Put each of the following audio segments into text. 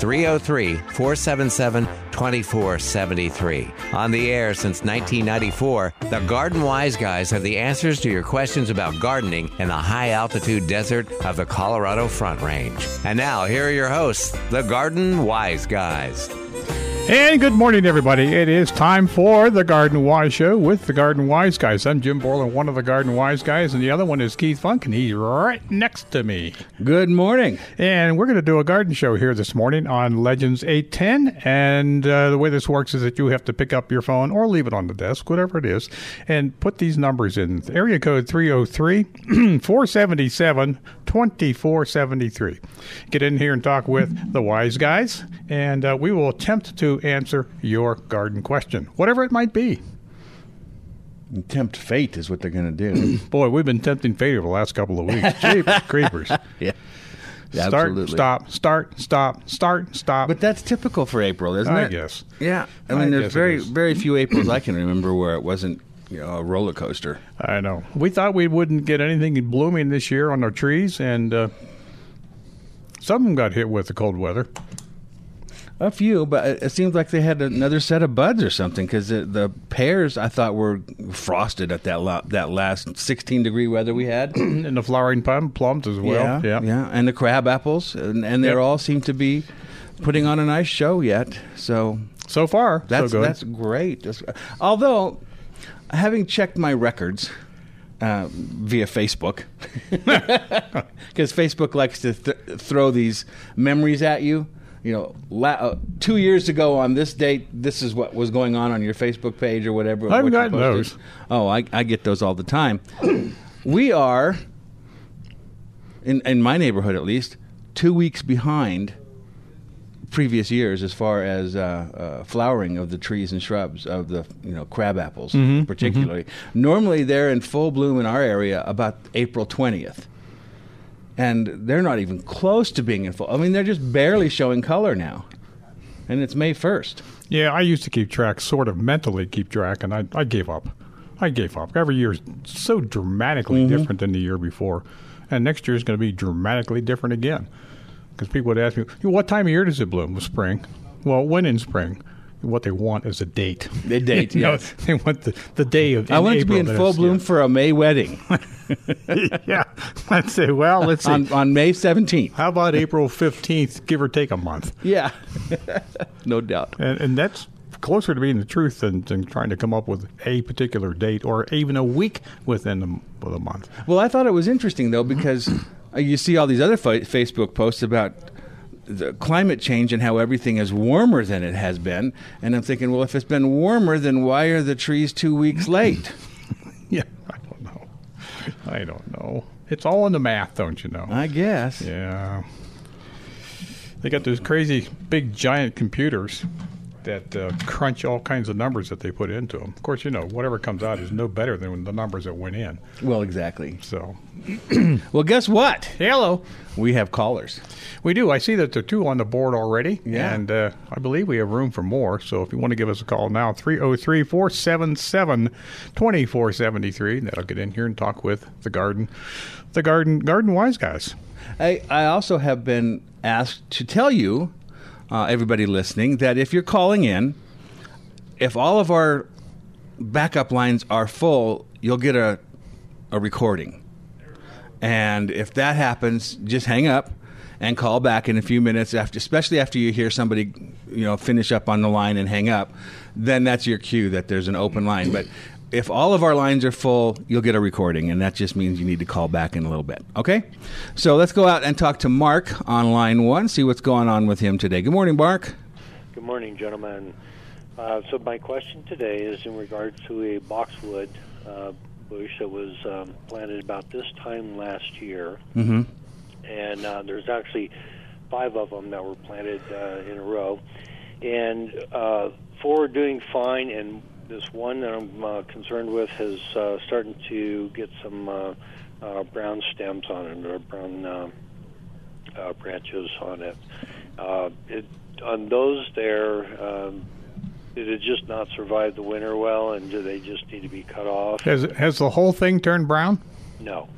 303 477 2473. On the air since 1994, the Garden Wise Guys have the answers to your questions about gardening in the high altitude desert of the Colorado Front Range. And now, here are your hosts, the Garden Wise Guys. And good morning, everybody. It is time for the Garden Wise Show with the Garden Wise Guys. I'm Jim Borland, one of the Garden Wise Guys, and the other one is Keith Funk, and he's right next to me. Good morning. And we're going to do a garden show here this morning on Legends 810. And uh, the way this works is that you have to pick up your phone or leave it on the desk, whatever it is, and put these numbers in. Area code 303 477 2473. Get in here and talk with the Wise Guys, and uh, we will attempt to answer your garden question, whatever it might be. Tempt fate is what they're going to do. Boy, we've been tempting fate over the last couple of weeks. Jeepers creepers. yeah. Start, Absolutely. stop, start, stop, start, stop. But that's typical for April, isn't I it? guess. Yeah. I I mean, there's very, very few Aprils I can remember where it wasn't you know, a roller coaster. I know. We thought we wouldn't get anything blooming this year on our trees, and uh, some of them got hit with the cold weather. A few, but it- seems like they had another set of buds or something because the, the pears I thought were frosted at that la- that last 16 degree weather we had. and the flowering plum, plums as well. yeah, yeah, and the crab apples, and, and they Yep. all seem to be putting on a nice show yet. So So far, That's so that's great. That's- although, having checked my records uh, via Facebook, because Facebook likes to th- throw these memories at you. You know, la- uh, two years ago on this date, this is what was going on on your Facebook page or whatever. I haven't what gotten those. Oh, I, I get those all the time. we are, in in my neighborhood at least, two weeks behind previous years as far as uh, uh, flowering of the trees and shrubs of the you know crab apples Mm-hmm, particularly. Normally they're in full bloom in our area about April twentieth, and they're not even close to being in full. I mean they're just barely showing color now, and it's May first. Yeah, I used to keep track, sort of mentally keep track, and I, I gave up. I gave up. Every year is so dramatically Mm-hmm. different than the year before, and next year is going to be dramatically different again. Because people would ask me, "What time of year does it bloom?" Spring. Well, when in spring? What they want is a date. The date, You know, yes. they want the, the day of. I want it to be in full bloom for a May wedding Yeah, yeah. Let's say. Well, let's see. on, on May seventeenth. How about April fifteenth, give or take a month? Yeah, no doubt. And, and that's closer to being the truth than, than trying to come up with a particular date or even a week within the, the month. Well, I thought it was interesting though because uh, you see all these other fa- Facebook posts about the climate change and how everything is warmer than it has been, and I'm thinking, well, if it's been warmer, then why are the trees two weeks late? Yeah, I don't know. I don't know. It's all in the math, don't you know? I guess. Yeah. They got those crazy big giant computers that uh, crunch all kinds of numbers that they put into them. Of course, you know, whatever comes out is no better than the numbers that went in. Well, exactly. So, Well, guess what? hello. We have callers. We do. I see that there are two on the board already. Yeah. And uh, I believe we have room for more. So if you want to give us a call now, 303 477 2473. That'll get in here and talk with the garden, the garden, garden wise guys. I, I also have been asked to tell you, uh, everybody listening, that if you're calling in, if all of our backup lines are full, you'll get a, a recording. And if that happens, just hang up and call back in a few minutes after especially after you hear somebody you know finish up on the line and hang up then that's your cue that there's an open line but if all of our lines are full you'll get a recording and that just means you need to call back in a little bit okay? So let's go out and talk to mark on line one see what's going on with him today. Good morning mark. Good morning, gentlemen. Uh, so my question today is in regards to a boxwood uh, bush that was um, planted about this time last year, mm-hmm. and uh, there's actually five of them that were planted uh, in a row, and uh, four are doing fine, and this one that I'm uh, concerned with has uh, starting to get some uh, uh, brown stems on it, or brown uh, uh, branches on it. Uh, it on those there, um, did it just not survive the winter well, and do they just need to be cut off? Has has the whole thing turned brown? No.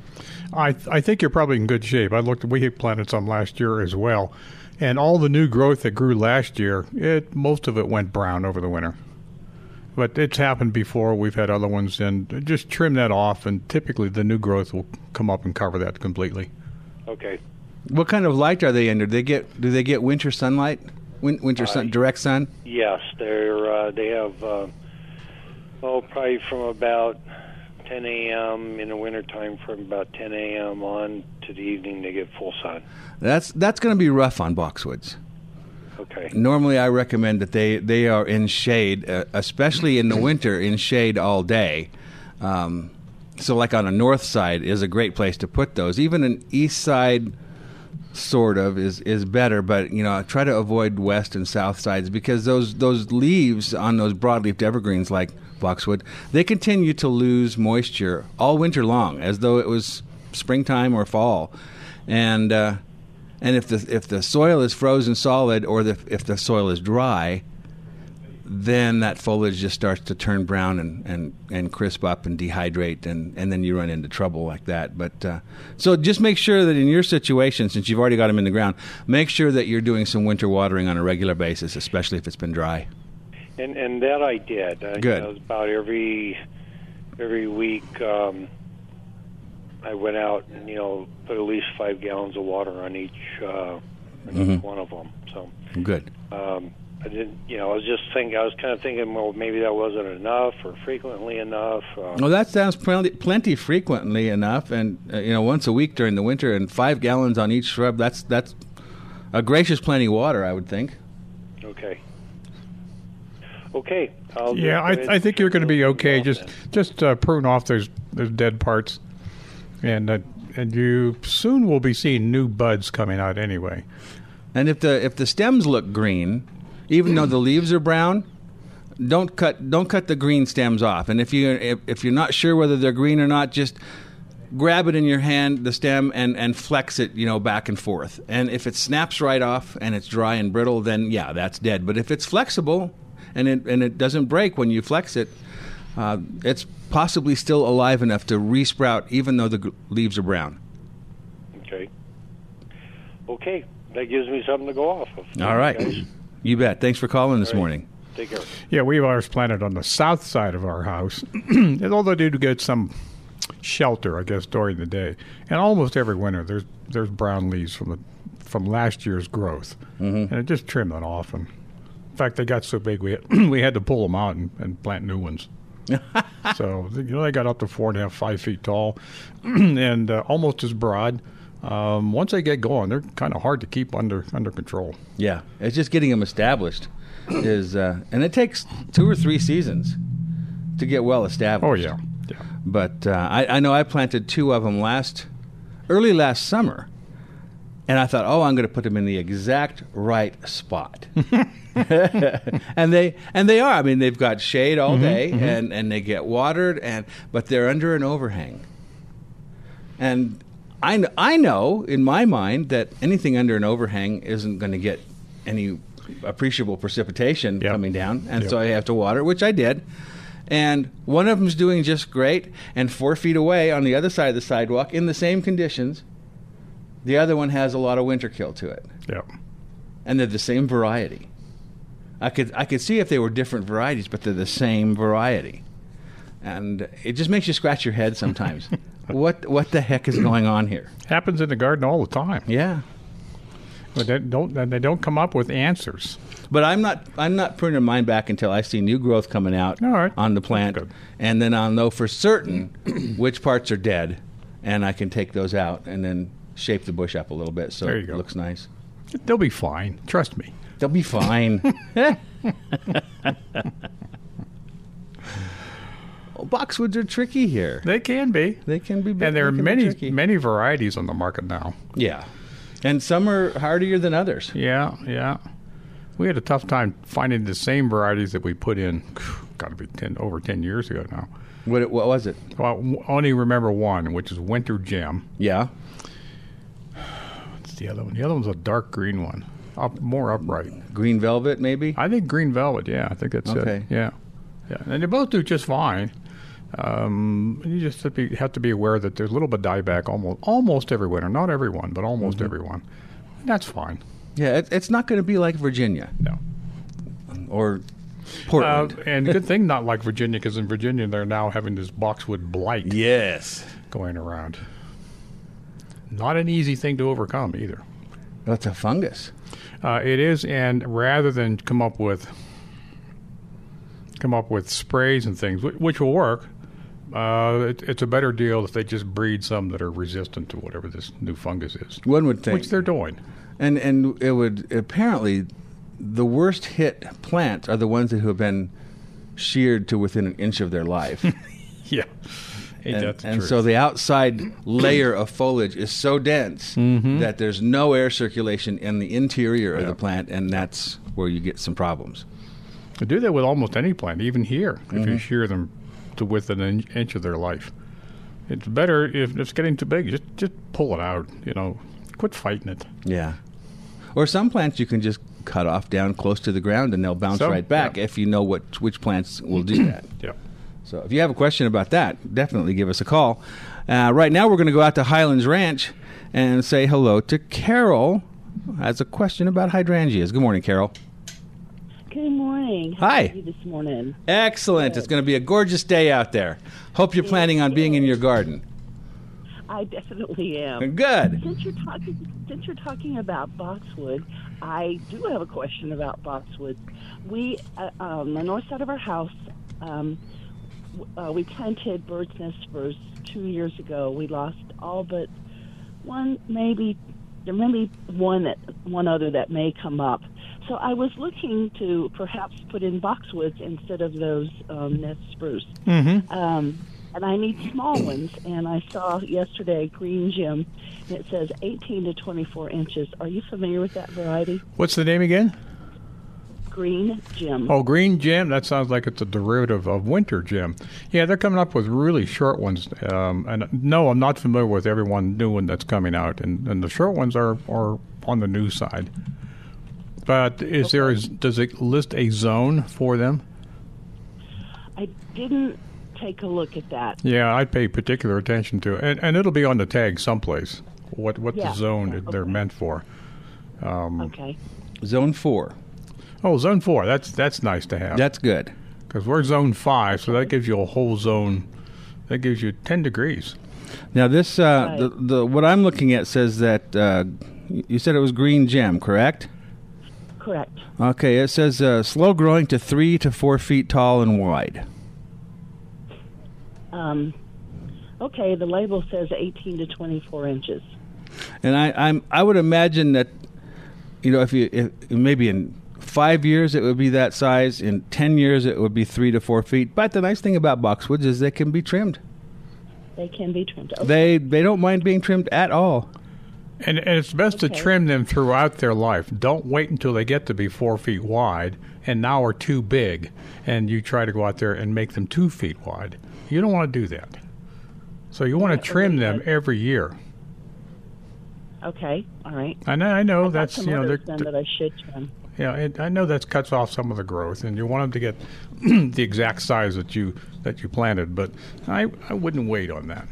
I I think you're probably in good shape. I looked. We had planted some last year as well, and all the new growth that grew last year, it most of it went brown over the winter. But it's happened before. We've had other ones, and just trim that off, and typically the new growth will come up and cover that completely. Okay. What kind of light are they under? Do they get do they get winter sunlight? Win, winter sun, Uh, direct sun? Yes, they're uh, they have uh, oh probably from about 10 a.m. in the wintertime from about 10 a.m. on to the evening they get full sun. That's that's going to be rough on boxwoods. Okay. Normally, I recommend that they they are in shade, uh, especially in the winter, in shade all day. Um, so, like on a north side is a great place to put those. Even an east side, sort of, is is better. But you know, try to avoid west and south sides because those those leaves on those broadleaf evergreens like boxwood, they continue to lose moisture all winter long, as though it was springtime or fall, and. Uh, and if the if the soil is frozen solid, or the, if the soil is dry, then that foliage just starts to turn brown and, and, and crisp up and dehydrate, and, and then you run into trouble like that. But uh, so just make sure that in your situation, since you've already got them in the ground, make sure that you're doing some winter watering on a regular basis, especially if it's been dry. And and that I did. Good. You know, it was about every every week. Um, I went out and you know put at least five gallons of water on each uh, on Mhm. each one of them. So Good. um, I didn't. You know, I was just thinking. I was kind of thinking, well, maybe that wasn't enough or frequently enough. Uh, Well, that sounds plenty, plenty frequently enough, and uh, you know, once a week during the winter, and five gallons on each shrub. That's that's a gracious plenty of water, I would think. Okay. Okay. I'll Yeah, I, go I think you're going to be okay. Just then. just uh, prune off those those dead parts, and uh, and you soon will be seeing new buds coming out anyway. And if the if the stems look green, even though the leaves are brown, don't cut don't cut the green stems off. And if you if, if you're not sure whether they're green or not, just grab it in your hand, the stem, and and flex it, you know, back and forth. And if it snaps right off and it's dry and brittle, then yeah, that's dead. But if it's flexible and it and it doesn't break when you flex it, uh, it's possibly still alive enough to resprout, even though the g- leaves are brown. Okay. Okay. That gives me something to go off of. All right, Guys, you bet. Thanks for calling this All right. morning. take care. Yeah, we have ours planted on the south side of our house, and although they do get some shelter, I guess, during the day, and almost every winter there's there's brown leaves from the from last year's growth, mm-hmm. and I just trim them off. And in fact, they got so big we had, we had to pull them out and, and plant new ones. so you know they got up to four and a half, five feet tall, and uh, almost as broad. Um, once they get going, they're kind of hard to keep under under control. Yeah, it's just getting them established is, uh, and it takes two or three seasons to get well established. Oh yeah, yeah. But uh, I, I know I planted two of them last, early last summer, and I thought, oh, I'm going to put them in the exact right spot. and they and they are. I mean, they've got shade all mm-hmm, day, mm-hmm. and and they get watered, and but they're under an overhang. And I I know in my mind that anything under an overhang isn't going to get any appreciable precipitation Yep. coming down, and Yep. so I have to water, which I did. And one of them's doing just great, and four feet away on the other side of the sidewalk, in the same conditions, the other one has a lot of winter kill to it, yeah. and they're the same variety. I could I could see if they were different varieties, but they're the same variety, and it just makes you scratch your head sometimes. what what the heck is going on here? Happens in the garden all the time. Yeah, But they don't they don't come up with answers. but I'm not I'm not pruning mine back until I see new growth coming out right. on the plant, and then I'll know for certain which parts are dead, and I can take those out and then shape the bush up a little bit so There you it go. looks nice. They'll be fine. Trust me. They'll be fine. oh, boxwoods are tricky here. They can be. They can be, And there are they can be many tricky. many varieties on the market now. Yeah, and some are hardier than others. Yeah, yeah. We had a tough time finding the same varieties that we put in. got to be ten over ten years ago now. What, what was it? Well, I only remember one, which is Winter Gem. Yeah. The other one? The other one's a dark green one, up more upright. Green velvet, maybe. I think green velvet. Yeah, I think that's Okay. it. Yeah, yeah, and they both do just fine. Um, you just have to, be, have to be aware that there's a little bit of dieback almost almost every winter. Not everyone, but almost Mm-hmm. everyone. That's fine. Yeah, it, it's not going to be like Virginia No. or Uh, Portland. and good thing not like Virginia, because in Virginia they're now having this boxwood blight yes. going around. Not an easy thing to overcome either. That's a fungus. Uh, it is, and rather than come up with come up with sprays and things, which, which will work, uh, it, it's a better deal if they just breed some that are resistant to whatever this new fungus is, One would think. which they're doing. And and it would apparently the worst hit plants are the ones that have been sheared to within an inch of their life. Yeah, Ain't and the and so the outside layer of foliage is so dense that there's no air circulation in the interior of Mm-hmm. The plant, and that's where you get some problems. They do that with almost any plant, even here. If Mm-hmm. you shear them to within an inch, of their life, it's better if it's getting too big. Just just pull it out. You know, quit fighting it. Yeah. Or some plants you can just cut off down close to the ground, and they'll bounce Some, right back yeah. if you know what which plants will do that. Yeah. So if you have a question about that, definitely give us a call. Uh, right now, we're going to go out to Highlands Ranch and say hello to Carol. who Has a question about hydrangeas. Good morning, Carol. Good morning. How Hi. are you this morning? Excellent. It's going to be a gorgeous day out there. Hope you're planning on being in your garden. I definitely am. Good. Since you're talking, since you're talking about boxwood, I do have a question about boxwood. We, uh, on the north side of our house, um, uh, we planted bird's nest spruce two years ago. We lost all but one, maybe there may be one that one other that may come up. So I was looking to perhaps put in boxwoods instead of those um, nest spruce. Mm-hmm. Um, and I need small ones. And I saw yesterday Green Gem, and it says 18 to 24 inches. Are you familiar with that variety? What's the name again? Green Gem. Oh, green gem. That sounds like it's a derivative of winter gem. Yeah, they're coming up with really short ones. Um, and no, I'm not familiar with every one new one that's coming out, and, and the short ones are, are on the new side. But is there a, does it list a zone for them? I didn't take a look at that. Yeah, I'd pay particular attention to it, and, and it'll be on the tag someplace. What what Yeah, the zone yeah, they're okay. meant for? Okay. Zone four. Oh, zone four. That's that's nice to have. That's good. because we're zone five, so that gives you a whole zone. That gives you ten degrees. Now this uh, Right. the, the what I'm looking at says that uh, you said it was green gem, correct? Correct. Okay, it says uh, slow growing to three to four feet tall and wide. Um, okay, the label says 18 to 24 inches. And I, I'm I would imagine that you know if you if, maybe in five years it would be that size. In ten years it would be three to four feet. But the nice thing about boxwoods is they can be trimmed. They can be trimmed. Okay. They they don't mind being trimmed at all. And, and it's best to trim them throughout their life. Don't wait until they get to be four feet wide and now are too big, and you try to go out there and make them two feet wide. You don't want to do that. So you want to trim okay, them every year. okay. All right. I know, I know I've got that's some you know others they're, then that I should trim. Yeah, and I know that cuts off some of the growth, and you want them to get the exact size that you that you planted. But I I wouldn't wait on that.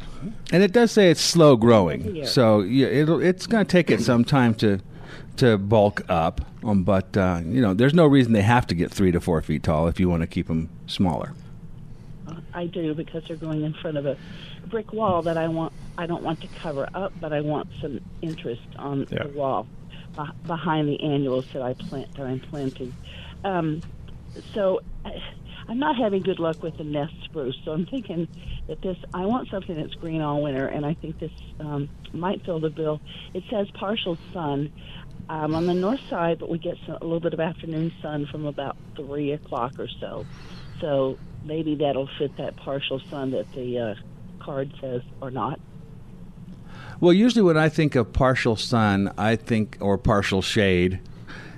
And it does say it's slow growing, Yeah. so yeah, it'll it's going to take it some time to to bulk up. Um, but uh, you know, there's no reason they have to get three to four feet tall if you want to keep them smaller. I do because they're going in front of a brick wall that I want. I don't want to cover up, but I want some interest on Yeah. the wall beh- behind the annuals that I plant that I'm planting. Um, so I'm not having good luck with the nest spruce. So I'm thinking that this. I want something that's green all winter, and I think this um, might fill the bill. It says partial sun. Um, on the north side, but we get some, a little bit of afternoon sun from about three o'clock or so. So maybe that'll fit that partial sun that the uh, card says, or not. Well, usually when I think of partial sun, I think or partial shade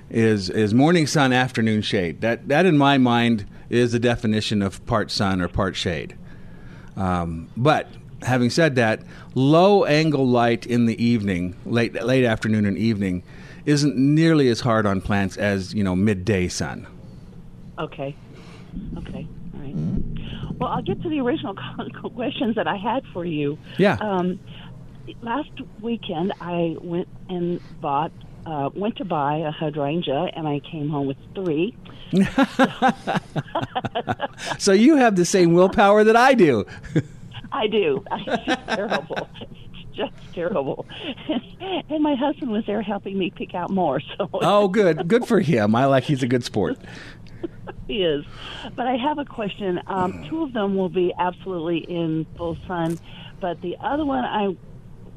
is is morning sun, afternoon shade. That that in my mind is the definition of part sun or part shade. Um, but having said that, low angle light in the evening, late late afternoon and evening, isn't nearly as hard on plants as you know midday sun. Okay. Okay. All right. Well, I'll get to the original questions that I had for you. Yeah. Um, last weekend, I went and bought, uh, went to buy a hydrangea, and I came home with three. So you have the same willpower that I do. I do. It's terrible. It's just terrible. And my husband was there helping me pick out more. So Oh, good, good for him. I like he's a good sport. he is. But I have a question. Um, two of them will be absolutely in full sun, but the other one I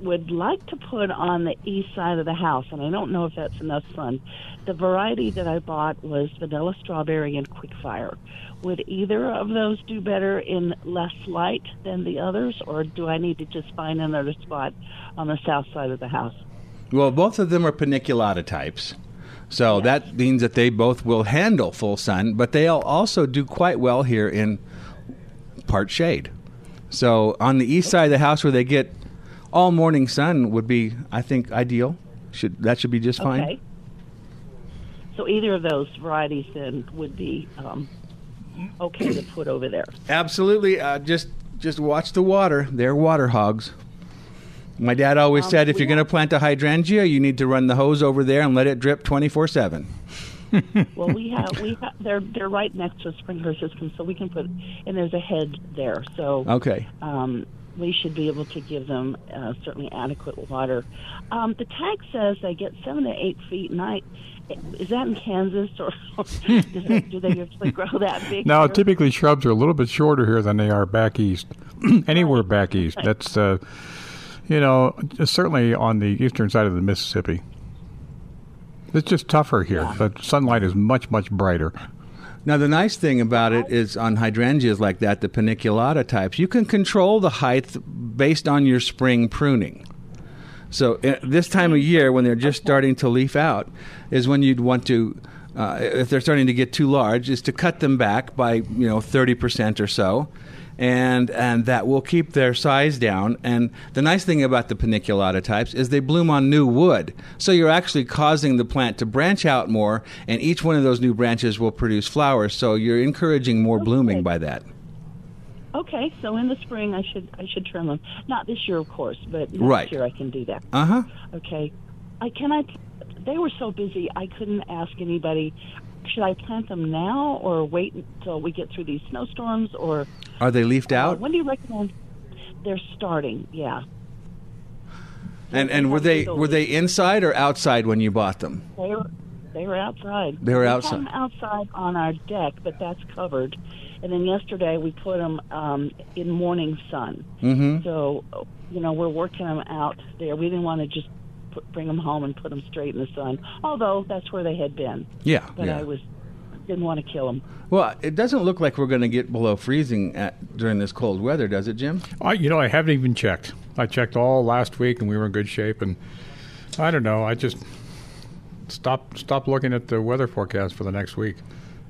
would like to put on the east side of the house, and I don't know if that's enough sun. The variety that I bought was vanilla strawberry and quickfire. Would either of those do better in less light than the others, or do I need to just find another spot on the south side of the house? Well, both of them are paniculata types. So that means that they both will handle full sun, but they'll also do quite well here in part shade. So on the east side of the house where they get all morning sun would be, I think, ideal. Should that should be just fine. Okay. So either of those varieties then would be um, okay to put over there. Absolutely. Uh, just just watch the water. They're water hogs. My dad always Um, said if you're going to plant a hydrangea, you need to run the hose over there and let it drip 24 7. Well, we have we have they're they're right next to a sprinkler system, so we can put and there's a head there, so Okay. um, we should be able to give them uh, certainly adequate water. Um, the tag says they get seven to eight feet, and I is that in Kansas or does it, do they actually grow that big? Now, here? typically shrubs are a little bit shorter here than they are back east. Anywhere back east. That's, uh, you know, certainly on the eastern side of the Mississippi. It's just tougher here. The sunlight is much, much brighter. Now, the nice thing about it is on hydrangeas like that, the paniculata types, you can control the height based on your spring pruning. So, uh, this time of year, when they're just starting to leaf out, is when you'd want to, uh, if they're starting to get too large, is to cut them back by you know thirty percent or so, and and that will keep their size down. And the nice thing about the paniculata types is they bloom on new wood, so you're actually causing the plant to branch out more, and each one of those new branches will produce flowers. So you're encouraging more blooming by that. Okay, so in the spring I should I should trim them. Not this year, of course, but next Right. year I can do that. Uh huh. Okay, I can I. They were so busy I couldn't ask anybody. Should I plant them now or wait until we get through these snowstorms? Or Are they leafed uh, out? when do you recommend? They're starting. Yeah, And and were they were they inside or outside when you bought them? they were they were outside. They were outside. them outside on our deck, but that's covered. And then yesterday we put them um, in morning sun. Mm-hmm. So, you know, we're working them out there. We didn't want to just put, bring them home and put them straight in the sun, although that's where they had been. Yeah. But yeah. I was didn't want to kill them. Well, it doesn't look like we're going to get below freezing at, during this cold weather, does it, Jim? I, you know, I haven't even checked. I checked all last week, and we were in good shape. And I don't know. I just stop stop looking at the weather forecast for the next week.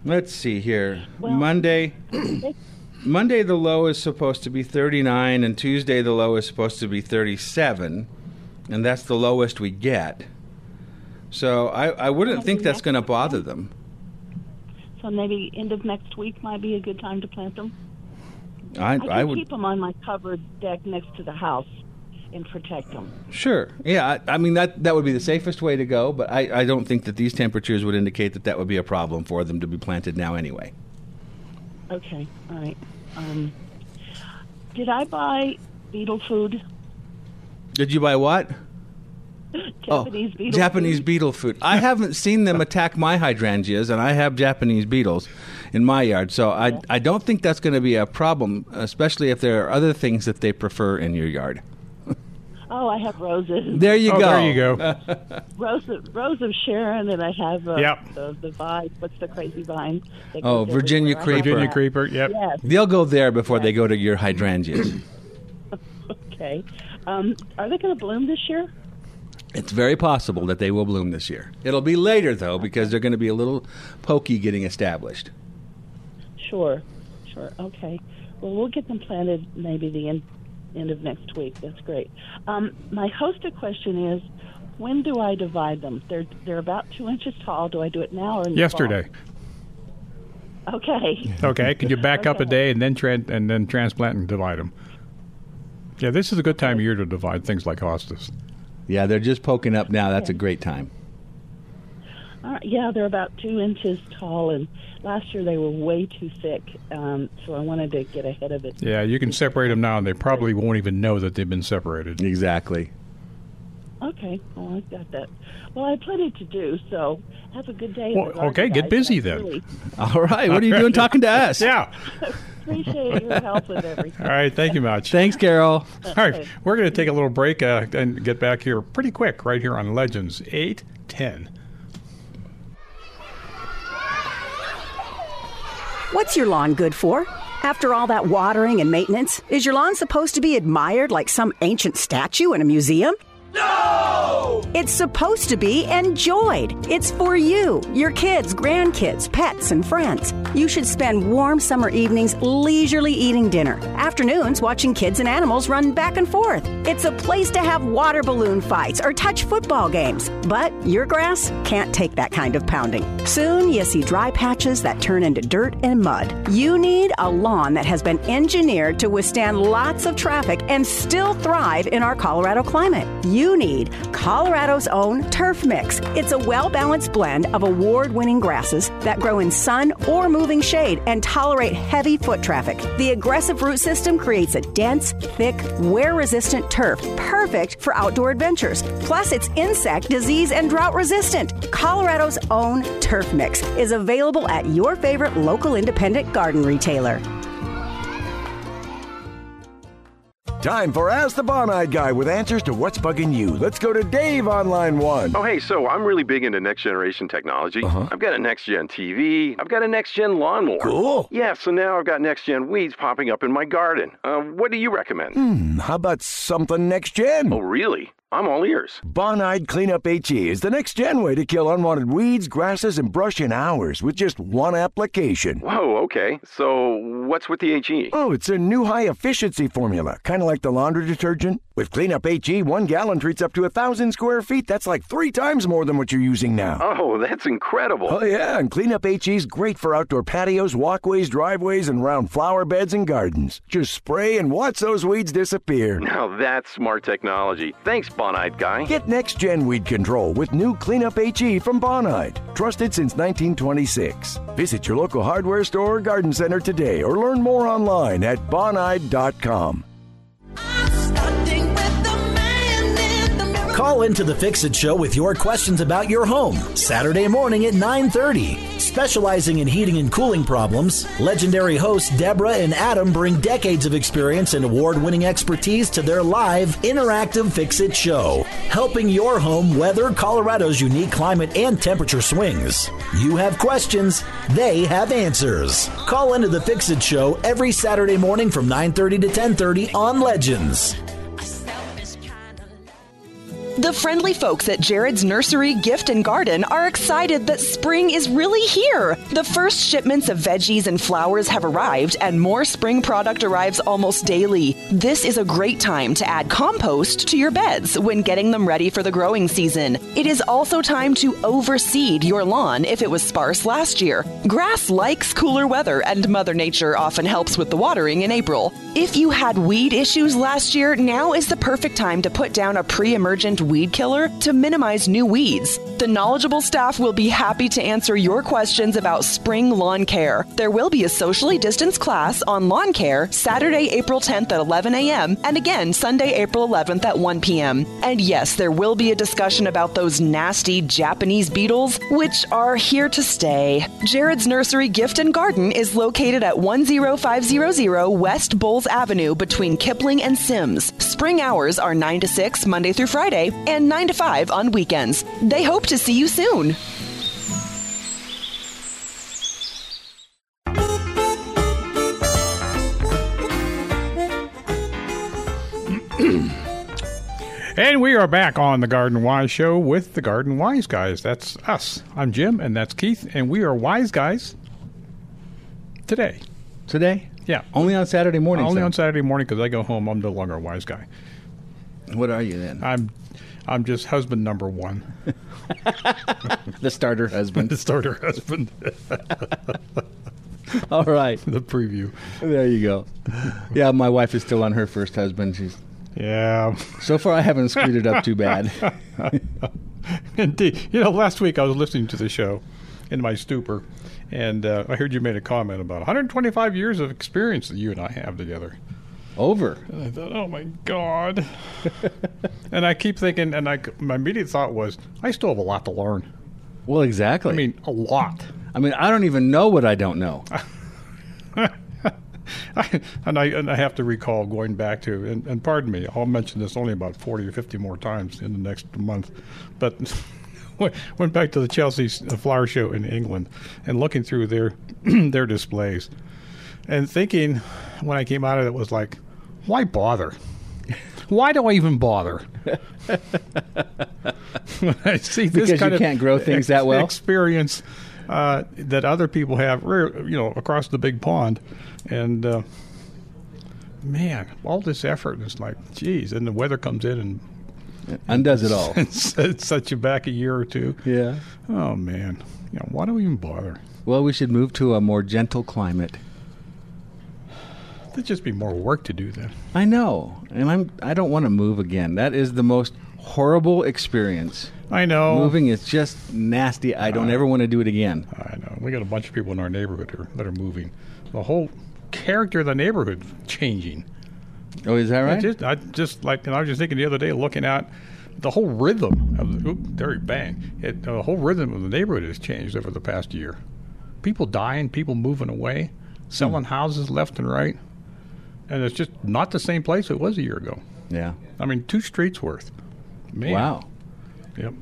Let's see here. Well- Monday. Monday the low is supposed to be 39 and Tuesday the low is supposed to be 37 and that's the lowest we get. So I, I wouldn't think that's going to bother them. So maybe end of next week might be a good time to plant them. I, I I would keep them on my covered deck next to the house and protect them. sure. Yeah, I, I mean that that would be the safest way to go, but I, I don't think that these temperatures would indicate that that would be a problem for them to be planted now anyway. Okay, all right. Um, did I buy beetle food? Did you buy what? Japanese beetle Oh, Japanese food? beetle food. I haven't seen them attack my hydrangeas, and I have Japanese beetles in my yard, so I I don't think that's going to be a problem, especially if there are other things that they prefer in your yard. Oh, I have roses. There you oh, go. there you go. Rose of, Rose of Sharon, and I have uh, Yep. the, the vine. What's the crazy vine? Oh, Virginia everywhere? I have creeper. Virginia creeper. Yep. Yes. They'll go there before they go to your hydrangeas. Okay. Um, are they going to bloom this year? it's very possible that they will bloom this year. It'll be later though, because they're going to be a little pokey getting established. Sure, sure. Okay. Well, we'll get them planted maybe the end end of next week. That's great. Um, my hosta question is, when do I divide them? They're they're about two inches tall. Do I do it now or in the Yesterday. fall? Okay. Okay. Could you back up a day and then tran- and then transplant and divide them? Yeah, this is a good time of year to divide things like hostas. Yeah, they're just poking up now. That's a great time. All right, yeah, they're about two inches tall, and last year they were way too thick. Um, so I wanted to get ahead of it. Yeah, you can separate them now, and they probably won't even know that they've been separated. Exactly. Okay, well, I've got that. Well, I have plenty to do, so have a good day. Well, the garden, okay, get guys. busy I then. Really All right. What are you doing talking to us? Yeah. appreciate your help with everything. All right. Thank you much. Thanks, Carol. All right, we're going to take a little break uh, and get back here pretty quick, right here on Legends eight ten. What's your lawn good for? After all that watering and maintenance, is your lawn supposed to be admired like some ancient statue in a museum? No! It's supposed to be enjoyed. It's for you, your kids, grandkids, pets, and friends. You should spend warm summer evenings leisurely eating dinner, afternoons watching kids and animals run back and forth. It's a place to have water balloon fights or touch football games. But your grass can't take that kind of pounding. Soon you see dry patches that turn into dirt and mud. You need a lawn that has been engineered to withstand lots of traffic and still thrive in our Colorado climate. You need Colorado's own Turf Mix. It's a well balanced blend of award winning grasses that grow in sun or moving shade and tolerate heavy foot traffic. The aggressive root system creates a dense, thick, wear resistant turf, perfect for outdoor adventures. Plus, it's insect, disease, and drought resistant. Colorado's own Turf Mix is available at your favorite local independent garden retailer. Time for Ask the Bonide Guy with answers to what's bugging you. Let's go to Dave on line one. Oh, hey, so I'm really big into next generation technology. I've got a next gen TV. I've got a next gen lawnmower. Cool. Yeah, so now I've got next gen weeds popping up in my garden. Uh, what do you recommend? Hmm, how about something next gen? Oh, really? I'm all ears. Bonide Cleanup HE is the next gen way to kill unwanted weeds, grasses, and brush in hours with just one application. Whoa, okay. So what's with the HE? Oh, it's a new high efficiency formula, kind of like the laundry detergent. With Cleanup HE, one gallon treats up to a thousand square feet. That's like three times more than what you're using now. Oh, that's incredible. Oh, yeah, and Cleanup HE's great for outdoor patios, walkways, driveways, and around flower beds and gardens. Just spray and watch those weeds disappear. Now that's smart technology. Thanks, Bonide Guy. Get next gen weed control with new Cleanup HE from Bonide. Trusted since 1926. Visit your local hardware store or garden center today or learn more online at bonide.com. Call into the Fix It Show with your questions about your home. Saturday morning at 9:30. Specializing in heating and cooling problems, legendary hosts Deborah and Adam bring decades of experience and award-winning expertise to their live interactive Fix It Show, helping your home weather Colorado's unique climate and temperature swings. You have questions, they have answers. Call into the Fix It Show every Saturday morning from 9:30 to 10:30 on Legends. The friendly folks at Jared's Nursery Gift and Garden are excited that spring is really here. The first shipments of veggies and flowers have arrived, and more spring product arrives almost daily. This is a great time to add compost to your beds when getting them ready for the growing season. It is also time to overseed your lawn if it was sparse last year. Grass likes cooler weather, and Mother Nature often helps with the watering in April. If you had weed issues last year, now is the perfect time to put down a pre emergent weed killer to minimize new weeds. The knowledgeable staff will be happy to answer your questions about spring lawn care. There will be a socially distanced class on lawn care Saturday, April 10th at 11 a.m. and again Sunday, April 11th at 1 p.m. And yes, there will be a discussion about those nasty Japanese beetles, which are here to stay. Jared's Nursery Gift and Garden is located at 10500 West Bowles Avenue between Kipling and Simms. Spring hours are 9 to 6 Monday through Friday and 9 to 5 on weekends. They hope to see you soon. And we are back on the Garden Wise Show with the Garden Wise Guys. That's us. I'm Jim, and that's Keith, and we are wise guys. today. Today? Yeah. Only on Saturday morning. Only on Saturday morning because I go home. I'm no longer a wise guy. What are you then? I'm, I'm just husband number one. the starter husband. the starter husband. All right. the preview. There you go. Yeah, my wife is still on her first husband. She's yeah. So far, I haven't screwed it up too bad. Indeed. You know, last week I was listening to the show in my stupor, and uh, I heard you made a comment about 125 years of experience that you and I have together. Over. And I thought, oh my God. and I keep thinking, and I, my immediate thought was, I still have a lot to learn. Well, exactly. I mean, a lot. I mean, I don't even know what I don't know. and I and I have to recall going back to and, and, pardon me, I'll mention this only about forty or fifty more times in the next month, but went back to the Chelsea Flower Show in England and looking through their their displays and thinking when I came out of it was like, why bother? Why do I even bother? when I see this because kind you can't grow things that well experience uh, that other people have, you know, across the big pond, and uh, man, all this effort is like, geez, and the weather comes in and undoes it all. sets you back a year or two. Yeah. Oh man, you know, why do we even bother? Well, we should move to a more gentle climate. There'd just be more work to do then. I know, and I'm. I don't want to move again. That is the most horrible experience. I know. Moving is just nasty. I don't uh, ever want to do it again. I know. We got a bunch of people in our neighborhood are, that are moving. The whole character of the neighborhood changing. Oh, is that right? I just, I just like, and I was just thinking the other day, looking at the whole rhythm of the, oop, there, bang. It, the whole rhythm of the neighborhood has changed over the past year. People dying, people moving away, selling hmm. houses left and right and it's just not the same place it was a year ago. Yeah. I mean, two streets worth. Man. Wow. Yep.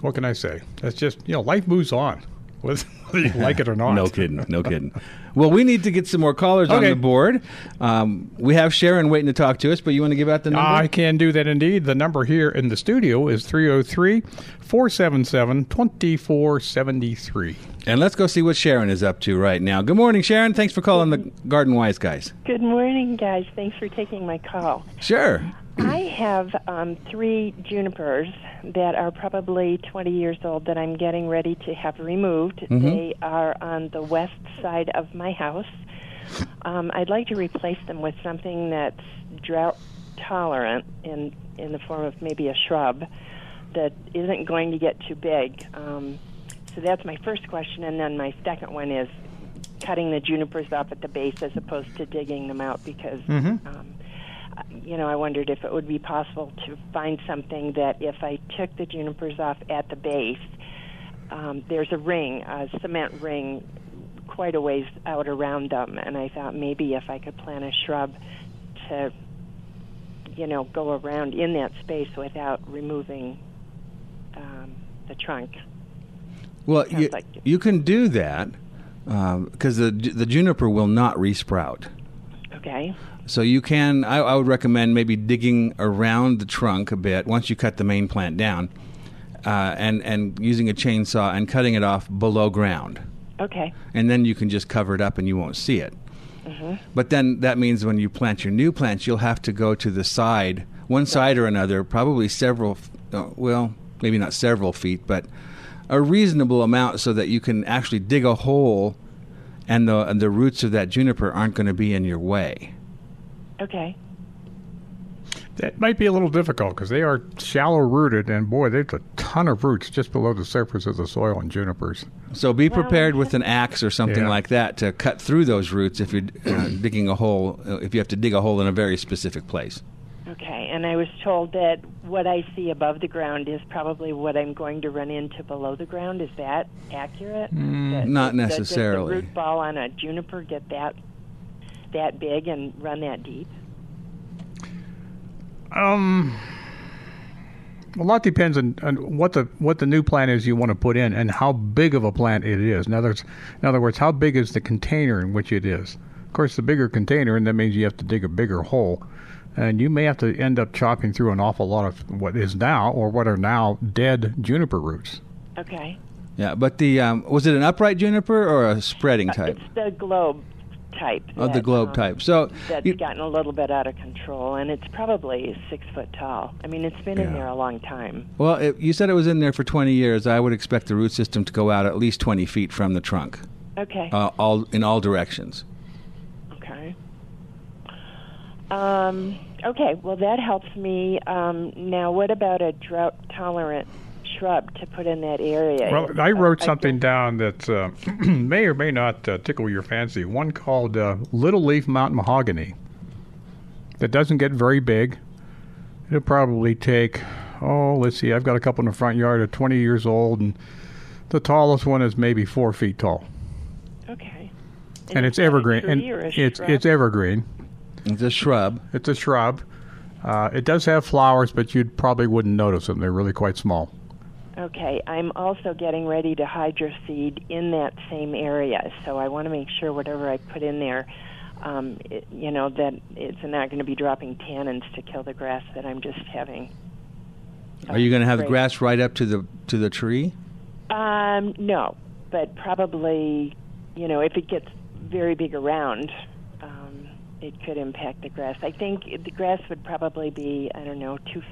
What can I say? That's just you know, life moves on, whether you like it or not. no kidding. No kidding. Well, we need to get some more callers okay. on the board. Um, we have Sharon waiting to talk to us, but you want to give out the number? I can do that indeed. The number here in the studio is 303 477 2473. And let's go see what Sharon is up to right now. Good morning, Sharon. Thanks for calling the Garden Wise guys. Good morning, guys. Thanks for taking my call. Sure. I have um, three junipers that are probably 20 years old that I'm getting ready to have removed. Mm-hmm. They are on the west side of my house. Um, I'd like to replace them with something that's drought tolerant in in the form of maybe a shrub that isn't going to get too big. Um, so that's my first question, and then my second one is cutting the junipers off at the base as opposed to digging them out because. Mm-hmm. Um, you know, I wondered if it would be possible to find something that if I took the junipers off at the base, um, there's a ring, a cement ring, quite a ways out around them, and I thought maybe if I could plant a shrub to, you know, go around in that space without removing um, the trunk. Well, you, like you can do that because um, the the juniper will not resprout. Okay. So you can, I, I, would recommend maybe digging around the trunk a bit once you cut the main plant down, uh, and and using a chainsaw and cutting it off below ground. Okay. And then you can just cover it up and you won't see it. Mm-hmm. But then that means when you plant your new plants, you'll have to go to the side, one side or another, probably several, uh, well, maybe not several feet, but a reasonable amount so that you can actually dig a hole and the, and the roots of that juniper aren't going to be in your way. Okay. That might be a little difficult because they are shallow rooted, and boy, there's a ton of roots just below the surface of the soil in junipers. So be prepared with an axe or something yeah. like that to cut through those roots if you're uh, digging a hole. Uh, if you have to dig a hole in a very specific place. Okay, and I was told that what I see above the ground is probably what I'm going to run into below the ground. Is that accurate? Mm, not necessarily. Does the root ball on a juniper get that that big and run that deep? Um, a lot depends on, on, what the what the new plant is you want to put in and how big of a plant it is. In other words, in other words, how big is the container in which it is? Of course, the bigger container, and that means you have to dig a bigger hole, and you may have to end up chopping through an awful lot of what is now or what are now dead juniper roots. Okay. Yeah, but the um, was it an upright juniper or a spreading type? It's the globe type. Oh, the globe um, type. So that's you- gotten a little bit out of control, and it's probably six foot tall. I mean, it's been in there a long time. Well, it, you said it was in there for 20 years. I would expect the root system to go out at least 20 feet from the trunk, Okay. uh, all in all directions. Okay. Um, okay. Well, that helps me. Um, now, what about a drought tolerant shrub to put in that area? Well, I wrote I something down that uh, may or may not uh, tickle your fancy. One called uh, Little Leaf Mountain Mahogany. That doesn't get very big. It'll probably take, oh, let's see, I've got a couple in the front yard at 20 years old, and the tallest one is maybe four feet tall. Okay. And, it's is evergreen. And it's shrub? it's evergreen. It's a shrub. It's a shrub. Uh, it does have flowers, but you probably wouldn't notice them. They're really quite small. Okay, I'm also getting ready to hydroseed in that same area, so I want to make sure whatever I put in there, um, it, you know, that it's not going to be dropping tannins to kill the grass that I'm just having. Are you going to have the grass right up to the to the tree? Um, no, but probably, you know, if it gets very big around, um, it could impact the grass. I think the grass would probably be, I don't know, two,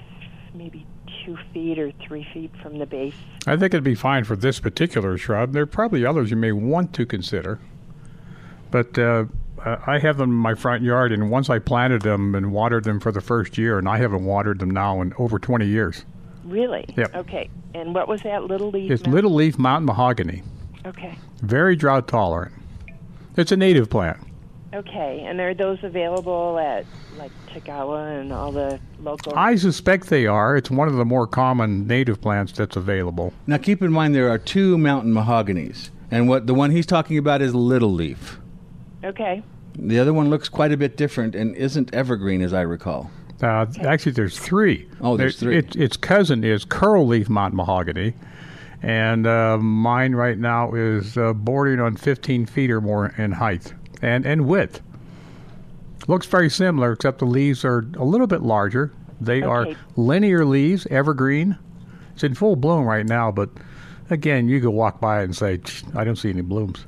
maybe two feet or three feet from the base. I think it'd be fine for this particular shrub. There are probably others you may want to consider. But uh, I have them in my front yard, and once I planted them and watered them for the first year, and I haven't watered them now in over 20 years. Really? Yep. Okay. And what was that little leaf? It's mountain? little leaf mountain mahogany, Okay. very drought tolerant. It's a native plant. Okay. And are those available at like Tagawa and all the local? I suspect they are. It's one of the more common native plants that's available. Now, keep in mind there are two mountain mahoganies, and what the one he's talking about is little leaf. Okay. The other one looks quite a bit different and isn't evergreen, as I recall. Uh, actually, there's three. Oh, there's There- three. It, its cousin is curl leaf mountain mahogany, and uh, mine right now is uh, bordering on 15 feet or more in height and, and width. Looks very similar, except the leaves are a little bit larger. They are linear leaves, evergreen. It's in full bloom right now, but again, you could walk by it and say, I don't see any blooms.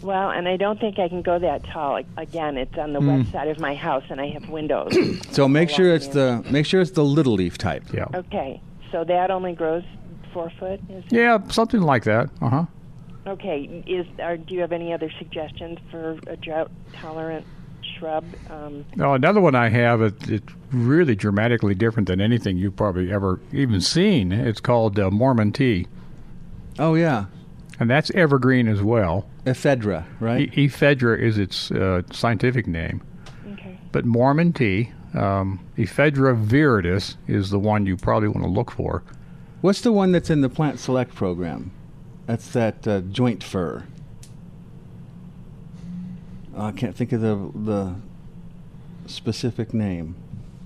Well, and I don't think I can go that tall. Again, it's on the Hmm. west side of my house, and I have windows. So make sure it's the- the make sure it's the little leaf type. Yeah. Okay. So that only grows four foot. Is it? Yeah, something like that. Uh huh. Okay. Is are, do you have any other suggestions for a drought tolerant shrub? Um, Now, another one I have, it, it's really dramatically different than anything you've probably ever even seen. It's called uh, Mormon tea, Oh yeah, and that's evergreen as well. ephedra, right? E- ephedra is its uh, scientific name, okay. but Mormon tea, um, ephedra viridis, is the one you probably want to look for. What's the one that's in the Plant Select program? That's that uh, joint fir. Oh, I can't think of the the specific name.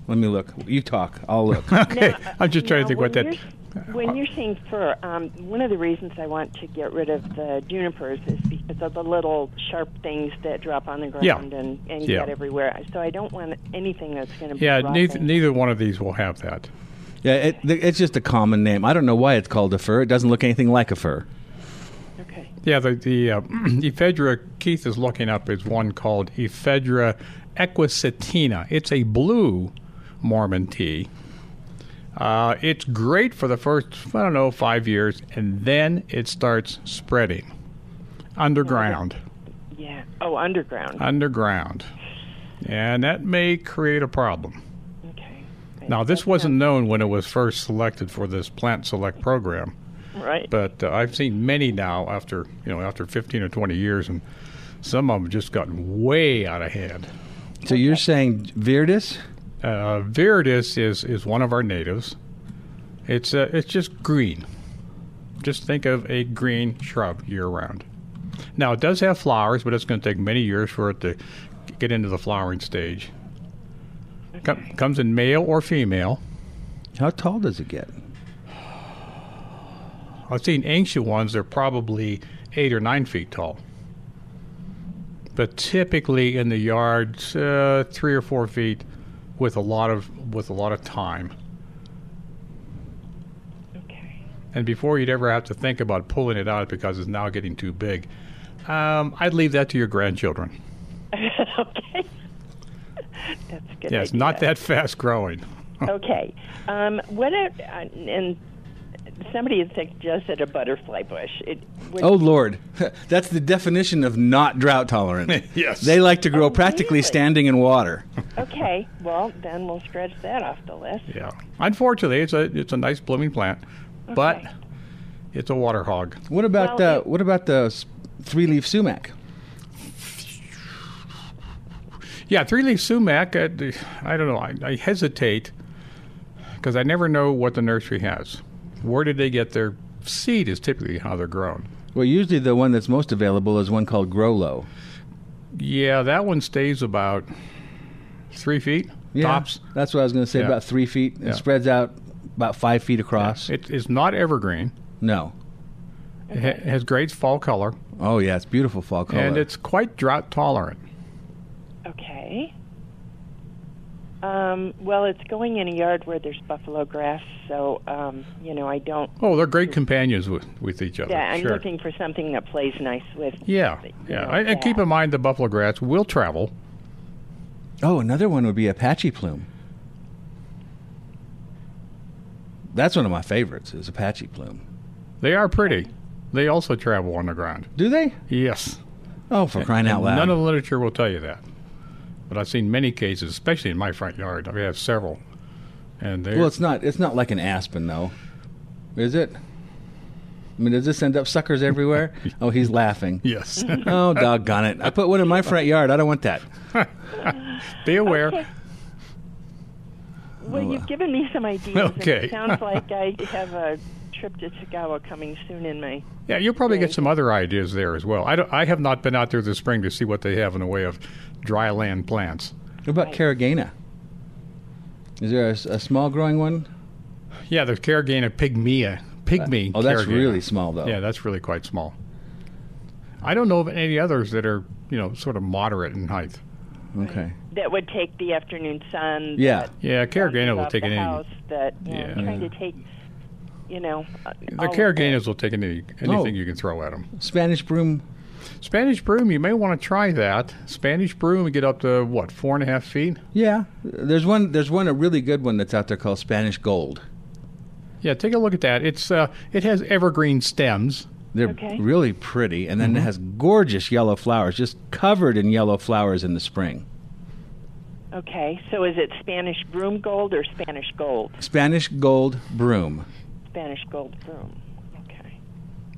Let me look. You talk. I'll look. Okay, Now, I'm just trying to think what that. When you're saying fir, um, one of the reasons I want to get rid of the junipers is because of the little sharp things that drop on the ground Yeah. and, and Yeah. get everywhere. So I don't want anything that's going to be Yeah, neither, neither one of these will have that. yeah, it, it's just a common name. I don't know why it's called a fir. It doesn't look anything like a fir. Yeah, the the uh, ephedra Keith is looking up is one called ephedra equisetina. It's a blue Mormon tea. Uh, it's great for the first I don't know five years, and then it starts spreading underground, Yeah. Oh, underground. underground, and that may create a problem. okay. Now, this wasn't known when it was first selected for this plant select program. Right. but uh, I've seen many now after you know after 15 or 20 years, and some of them have just gotten way out of hand. So you're saying viridis? Uh, viridis is is one of our natives. It's uh, it's just green. Just think of a green shrub year round. Now it does have flowers, but it's going to take many years for it to get into the flowering stage. Com- comes in male or female. How tall does it get? I've seen ancient ones; they're probably eight or nine feet tall. But typically in the yard, uh, three or four feet, with a lot of with a lot of time. Okay. and before you'd ever have to think about pulling it out because it's now getting too big, um, I'd leave that to your grandchildren. okay. That's a good. Yeah, it's idea. not that fast growing. okay. Um, what? Uh, and somebody had suggested a butterfly bush. It would, Oh Lord, that's the definition of not drought tolerant. Yes. they like to grow Oh, practically really? standing in water. Okay. Well, then we'll scratch that off the list. Yeah. Unfortunately, it's a it's a nice blooming plant, but Okay. it's a water hog. What about Well, uh, it- what about the three-leaf sumac? Yeah, three leaf sumac. uh, I don't know. I, I hesitate because I never know what the nursery has. Where did they get their seed? Is typically how they're grown. Well, usually the one that's most available is one called Grow Low. Yeah, that one stays about three feet Yeah, tops. That's what I was going to say. Yeah. About three feet. It Yeah. spreads out about five feet across. It is not evergreen. no. It ha- has great fall color, Oh yeah, it's beautiful fall color. and it's quite drought tolerant. Okay. Um, well, it's going in a yard where there's buffalo grass, so um, you know I don't. Oh, they're great companions with, with each other. Yeah, I'm sure. looking for something that plays nice with. Yeah, you yeah. know, And and keep in mind the buffalo grass will travel. oh, another one would be Apache plume. That's one of my favorites. Is Apache plume. They are pretty. They also travel on the ground. Do they? Yes. Oh, for crying out loud! None of the literature will tell you that. But I've seen many cases, especially in my front yard. I have several. And they well, it's not. It's not like an aspen, though, is it? I mean, does this end up suckers everywhere? oh, he's laughing. Yes. oh, doggone it! I put one in my front yard. I don't want that. Be aware. Okay. Well, oh, you've given me some ideas. Okay. it sounds like I have a trip to Tagawa coming soon in May. Yeah, you'll probably get some other ideas there as well. I, don't, I have not been out there this spring to see what they have in the way of dry land plants. What about Caragana? Is there a small growing one? Yeah, there's Caragana pygmaea. Pygmy. Uh, oh, that's Caragana. really small, though. Yeah, that's really quite small. I don't know of any others that are, you know, sort of moderate in height. Okay. That would take the afternoon sun. Yeah. Yeah, Caragana will take off it in. house. That you know, Yeah. trying to take, you know. uh, The all will take any, anything Oh. you can throw at them. Spanish broom. Spanish broom, you may want to try that. Spanish broom, you get up to what four and a half feet. Yeah. There's one. There's one. A really good one that's out there called Spanish gold. Yeah, take a look at that. It's uh, it has evergreen stems. They're Okay. really pretty, and then Mm-hmm. it has gorgeous yellow flowers, just covered in yellow flowers in the spring. Okay, so is it Spanish broom gold or Spanish gold? Spanish gold broom. Spanish gold broom. Okay.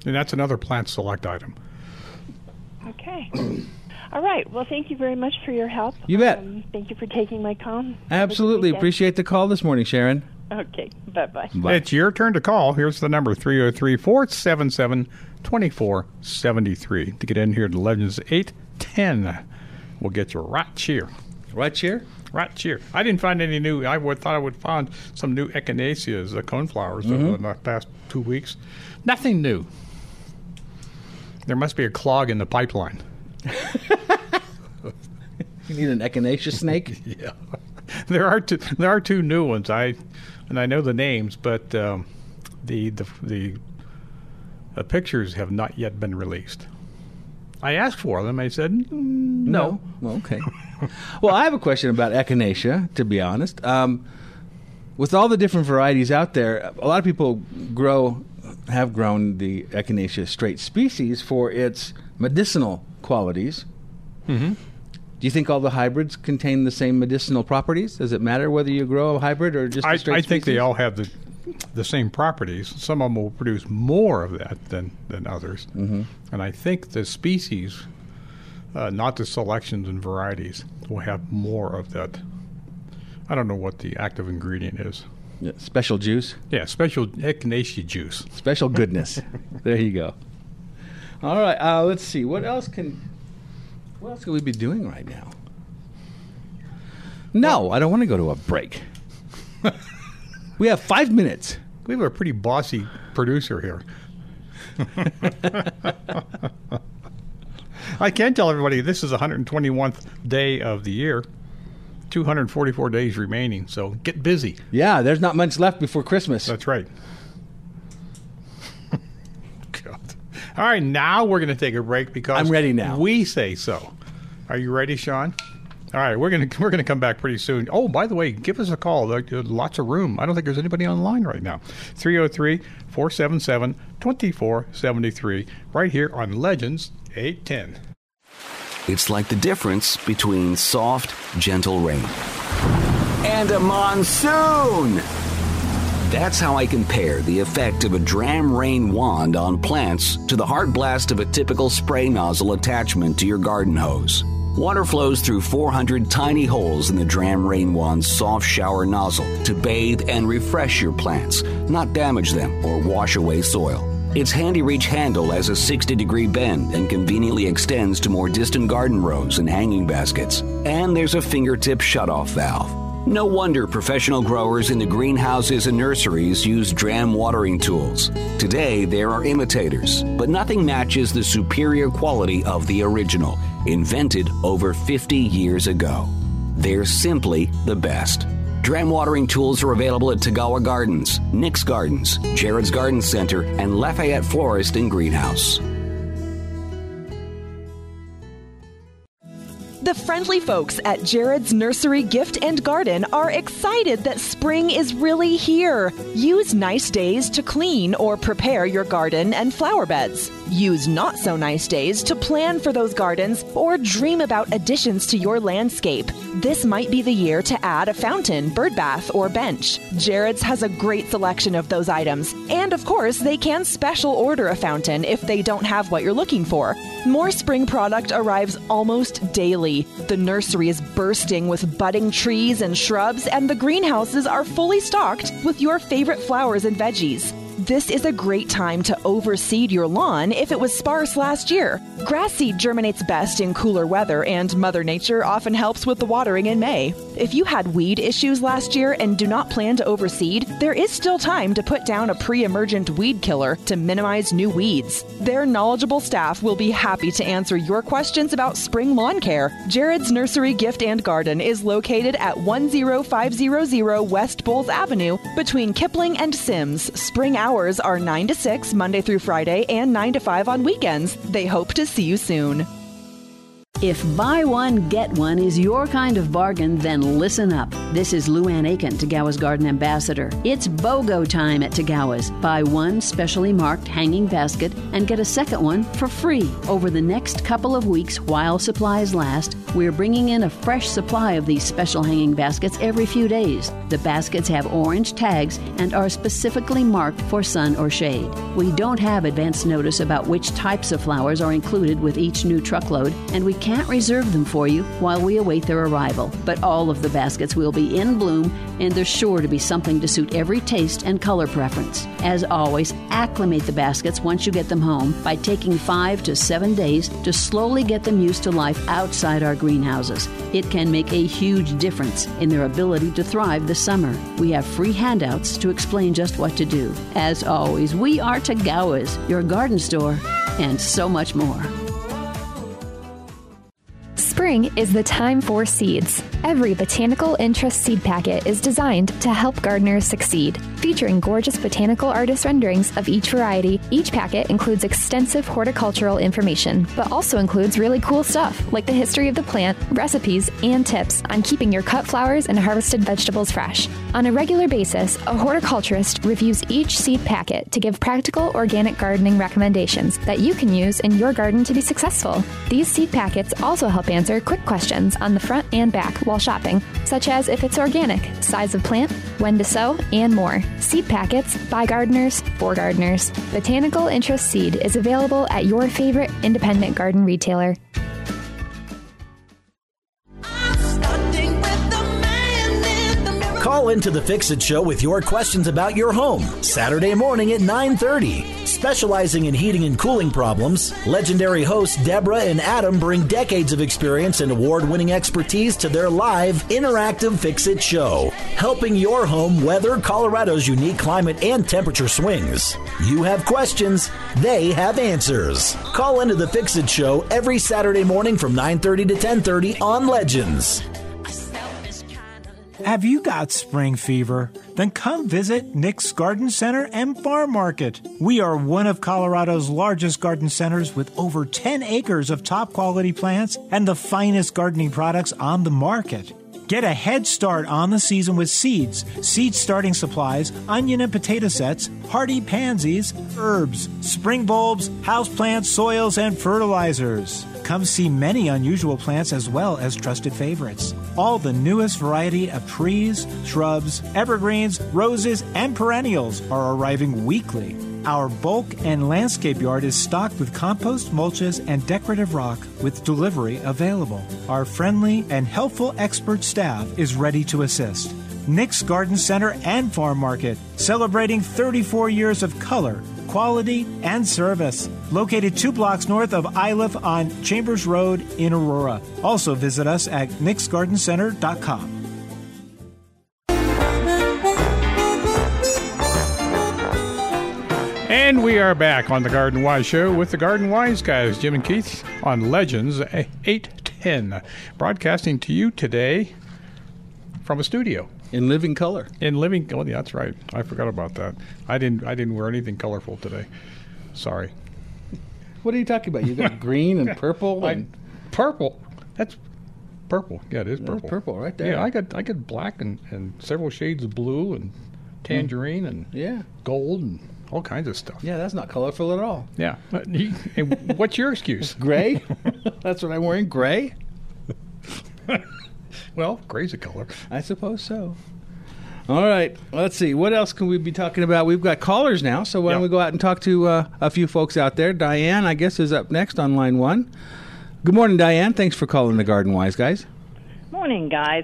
And that's another plant select item. Okay. All right. Well, thank you very much for your help. You bet. Um, thank you for taking my call. Have a good Absolutely appreciate the call this morning, Sharon. Okay. Bye bye. Bye. It's your turn to call. Here's the number 303 477 2473 to get in here to Legends 810. We'll get you right cheer. Right here. Right cheer. I didn't find any new. I would, thought I would find some new echinaceas, the coneflowers, Mm-hmm. over the past two weeks. Nothing new. There must be a clog in the pipeline. You need an echinacea snake. Yeah, there are two. There are two new ones. I and I know the names, but um, the the the the pictures have not yet been released. I asked for them. I said "Mm, no. Well, okay. well, I have a question about echinacea. To be honest, um, with all the different varieties out there, a lot of people grow, have grown the echinacea straight species for its medicinal qualities. Mm-hmm. Do you think all the hybrids contain the same medicinal properties? Does it matter whether you grow a hybrid or just a I, I think they all have the the same properties. Some of them will produce more of that than than others, mm-hmm. and I think the species, uh, not the selections and varieties, will have more of that. I don't know what the active ingredient is. Yeah, special juice, Yeah, special echinacea juice. special goodness. there you go. All right. Uh, let's see. What else can what else could we be doing right now? No, I don't want to go to a break. we have five minutes. We have a pretty bossy producer here. I can tell everybody this is the 121st day of the year, 244 days remaining. So get busy. Yeah, there's not much left before Christmas. That's right. All right, now we're going to take a break because I'm ready now. We say so. Are you ready, Sean? All right, we're gonna we're gonna come back pretty soon. Oh, by the way, give us a call. There's lots of room. I don't think there's anybody online right now. 303-477-2473 right here on Legends 810. It's like the difference between soft, gentle rain and a monsoon. That's how I compare the effect of a Dramm rain wand on plants to the hard blast of a typical spray nozzle attachment to your garden hose. Water flows through 400 tiny holes in the Dramm Rain Wand's soft shower nozzle to bathe and refresh your plants, not damage them or wash away soil. Its handy reach handle has a 60 degree bend and conveniently extends to more distant garden rows and hanging baskets. And there's a fingertip shutoff valve. No wonder professional growers in the greenhouses and nurseries use Dramm watering tools. Today, there are imitators, but nothing matches the superior quality of the original, invented over 50 years ago. They're simply the best. Dramm watering tools are available at Tagawa Gardens, Nick's Gardens, Jared's Garden Center, and Lafayette Florist and Greenhouse. The friendly folks at Jared's Nursery Gift and Garden are excited that spring is really here. Use nice days to clean or prepare your garden and flower beds. Use not so nice days to plan for those gardens or dream about additions to your landscape. This might be the year to add a fountain, bird bath, or bench. Jared's has a great selection of those items. And of course, they can special order a fountain if they don't have what you're looking for. More spring product arrives almost daily. The nursery is bursting with budding trees and shrubs, and the greenhouses are fully stocked with your favorite flowers and veggies. This is a great time to overseed your lawn if it was sparse last year. Grass seed germinates best in cooler weather, and Mother Nature often helps with the watering in May. If you had weed issues last year and do not plan to overseed, there is still time to put down a pre emergent weed killer to minimize new weeds. Their knowledgeable staff will be happy to answer your questions about spring lawn care. Jared's Nursery Gift and Garden is located at 10500 West Bowles Avenue between Kipling and Simms. Spring hours are 9 to 6 Monday through Friday and 9 to 5 on weekends. They hope to see you soon. If buy one, get one is your kind of bargain, then listen up. This is Luann Aiken, Tagawa's Garden Ambassador. It's BOGO time at Tagawa's. Buy one specially marked hanging basket and get a second one for free. Over the next couple of weeks, while supplies last, we're bringing in a fresh supply of these special hanging baskets every few days. The baskets have orange tags and are specifically marked for sun or shade. We don't have advance notice about which types of flowers are included with each new truckload, and we can't reserve them for you while we await their arrival. But all of the baskets will be in bloom, and there's sure to be something to suit every taste and color preference. As always, acclimate the baskets once you get them home by taking five to seven days to slowly get them used to life outside our greenhouses. It can make a huge difference in their ability to thrive this summer. We have free handouts to explain just what to do. As always, we are Tagawa's, your garden store, and so much more. Spring is the time for seeds. Every botanical interest seed packet is designed to help gardeners succeed. Featuring gorgeous botanical artist renderings of each variety, each packet includes extensive horticultural information, but also includes really cool stuff like the history of the plant, recipes, and tips on keeping your cut flowers and harvested vegetables fresh. On a regular basis, a horticulturist reviews each seed packet to give practical organic gardening recommendations that you can use in your garden to be successful. These seed packets also help answer quick questions on the front and back while shopping, such as if it's organic, size of plant, when to sow, and more. Seed packets by gardeners for gardeners. Botanical Interest Seed is available at your favorite independent garden retailer. Call into the Fix It Show with your questions about your home Saturday morning at 9:30. Specializing in heating and cooling problems, legendary hosts Deborah and Adam bring decades of experience and award-winning expertise to their live interactive Fix It Show, helping your home weather Colorado's unique climate and temperature swings. You have questions, they have answers. Call into the Fix It Show every Saturday morning from 9:30 to 10:30 on Legends. Have you got spring fever? Then come visit Nick's Garden Center and Farm Market. We are one of Colorado's largest garden centers with over 10 acres of top quality plants and the finest gardening products on the market. Get a head start on the season with seeds, seed starting supplies, onion and potato sets, hardy pansies, herbs, spring bulbs, houseplants, soils, and fertilizers. Come see many unusual plants as well as trusted favorites. All the newest variety of trees, shrubs, evergreens, roses, and perennials are arriving weekly. Our bulk and landscape yard is stocked with compost, mulches, and decorative rock with delivery available. Our friendly and helpful expert staff is ready to assist. Nick's Garden Center and Farm Market, celebrating 34 years of color, quality, and service. Located two blocks north of Iliff on Chambers Road in Aurora. Also visit us at nicksgardencenter.com. And we are back on the Garden Wise Show with the Garden Wise guys, Jim and Keith, on Legends eh, 810. Broadcasting to you today from a studio. In living color. In living oh, yeah, that's right. I forgot about that. I didn't I didn't wear anything colorful today. Sorry. What are you talking about? You got green and purple and purple. That's purple. Yeah, it is That's purple. purple right there. Yeah, I got I got black and, and several shades of blue and hmm. tangerine and Yeah. gold and all kinds of stuff. Yeah, that's not colorful at all. Yeah. But you- and what's your excuse? Gray? that's what I'm wearing. Gray? well, gray's a color. I suppose so. All right, let's see. What else can we be talking about? We've got callers now, so why don't we go out and talk to uh, a few folks out there? Diane, I guess, is up next on line one. Good morning, Diane. Thanks for calling the Garden Wise guys. Morning, guys.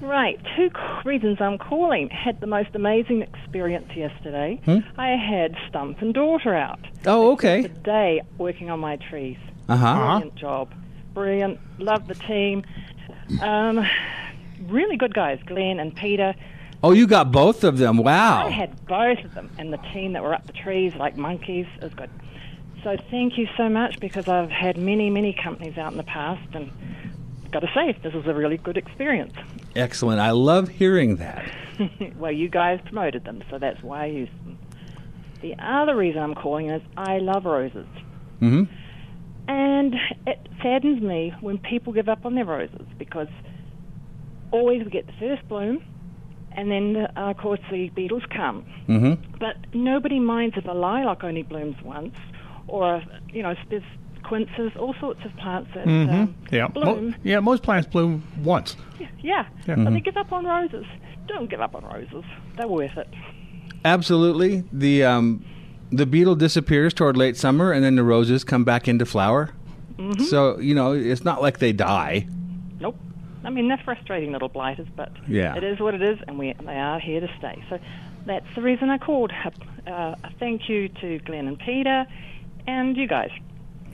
Right, two reasons I'm calling. Had the most amazing experience yesterday. Hmm? I had Stump and Daughter out. Oh, okay. Today, working on my trees. Uh-huh. Brilliant job. Brilliant. Love the team. Um, really good guys, Glenn and Peter. Oh, you got both of them. Wow. I had both of them, and the team that were up the trees like monkeys. It was good. So thank you so much because I've had many, many companies out in the past, and got to say, this was a really good experience. Excellent. I love hearing that. well, you guys promoted them, so that's why I used them. The other reason I'm calling is I love roses. hmm And it saddens me when people give up on their roses because always we get the first bloom, and then, uh, of course, the beetles come. hmm But nobody minds if a lilac only blooms once, or, you know, there's quinces, all sorts of plants that hmm um, yeah. bloom. Mo- yeah, most plants bloom once. Yeah, Yeah. but Mhm. they give up on roses. Don't give up on roses. They're worth it. Absolutely. The um, the beetle disappears toward late summer, and then the roses come back into flower. Mhm. So you know, it's not like they die. Nope. I mean, they're frustrating little blighters, but Yeah. it is what it is, and we they are here to stay. So that's the reason I called. Uh, a thank you to Glenn and Peter, and you guys.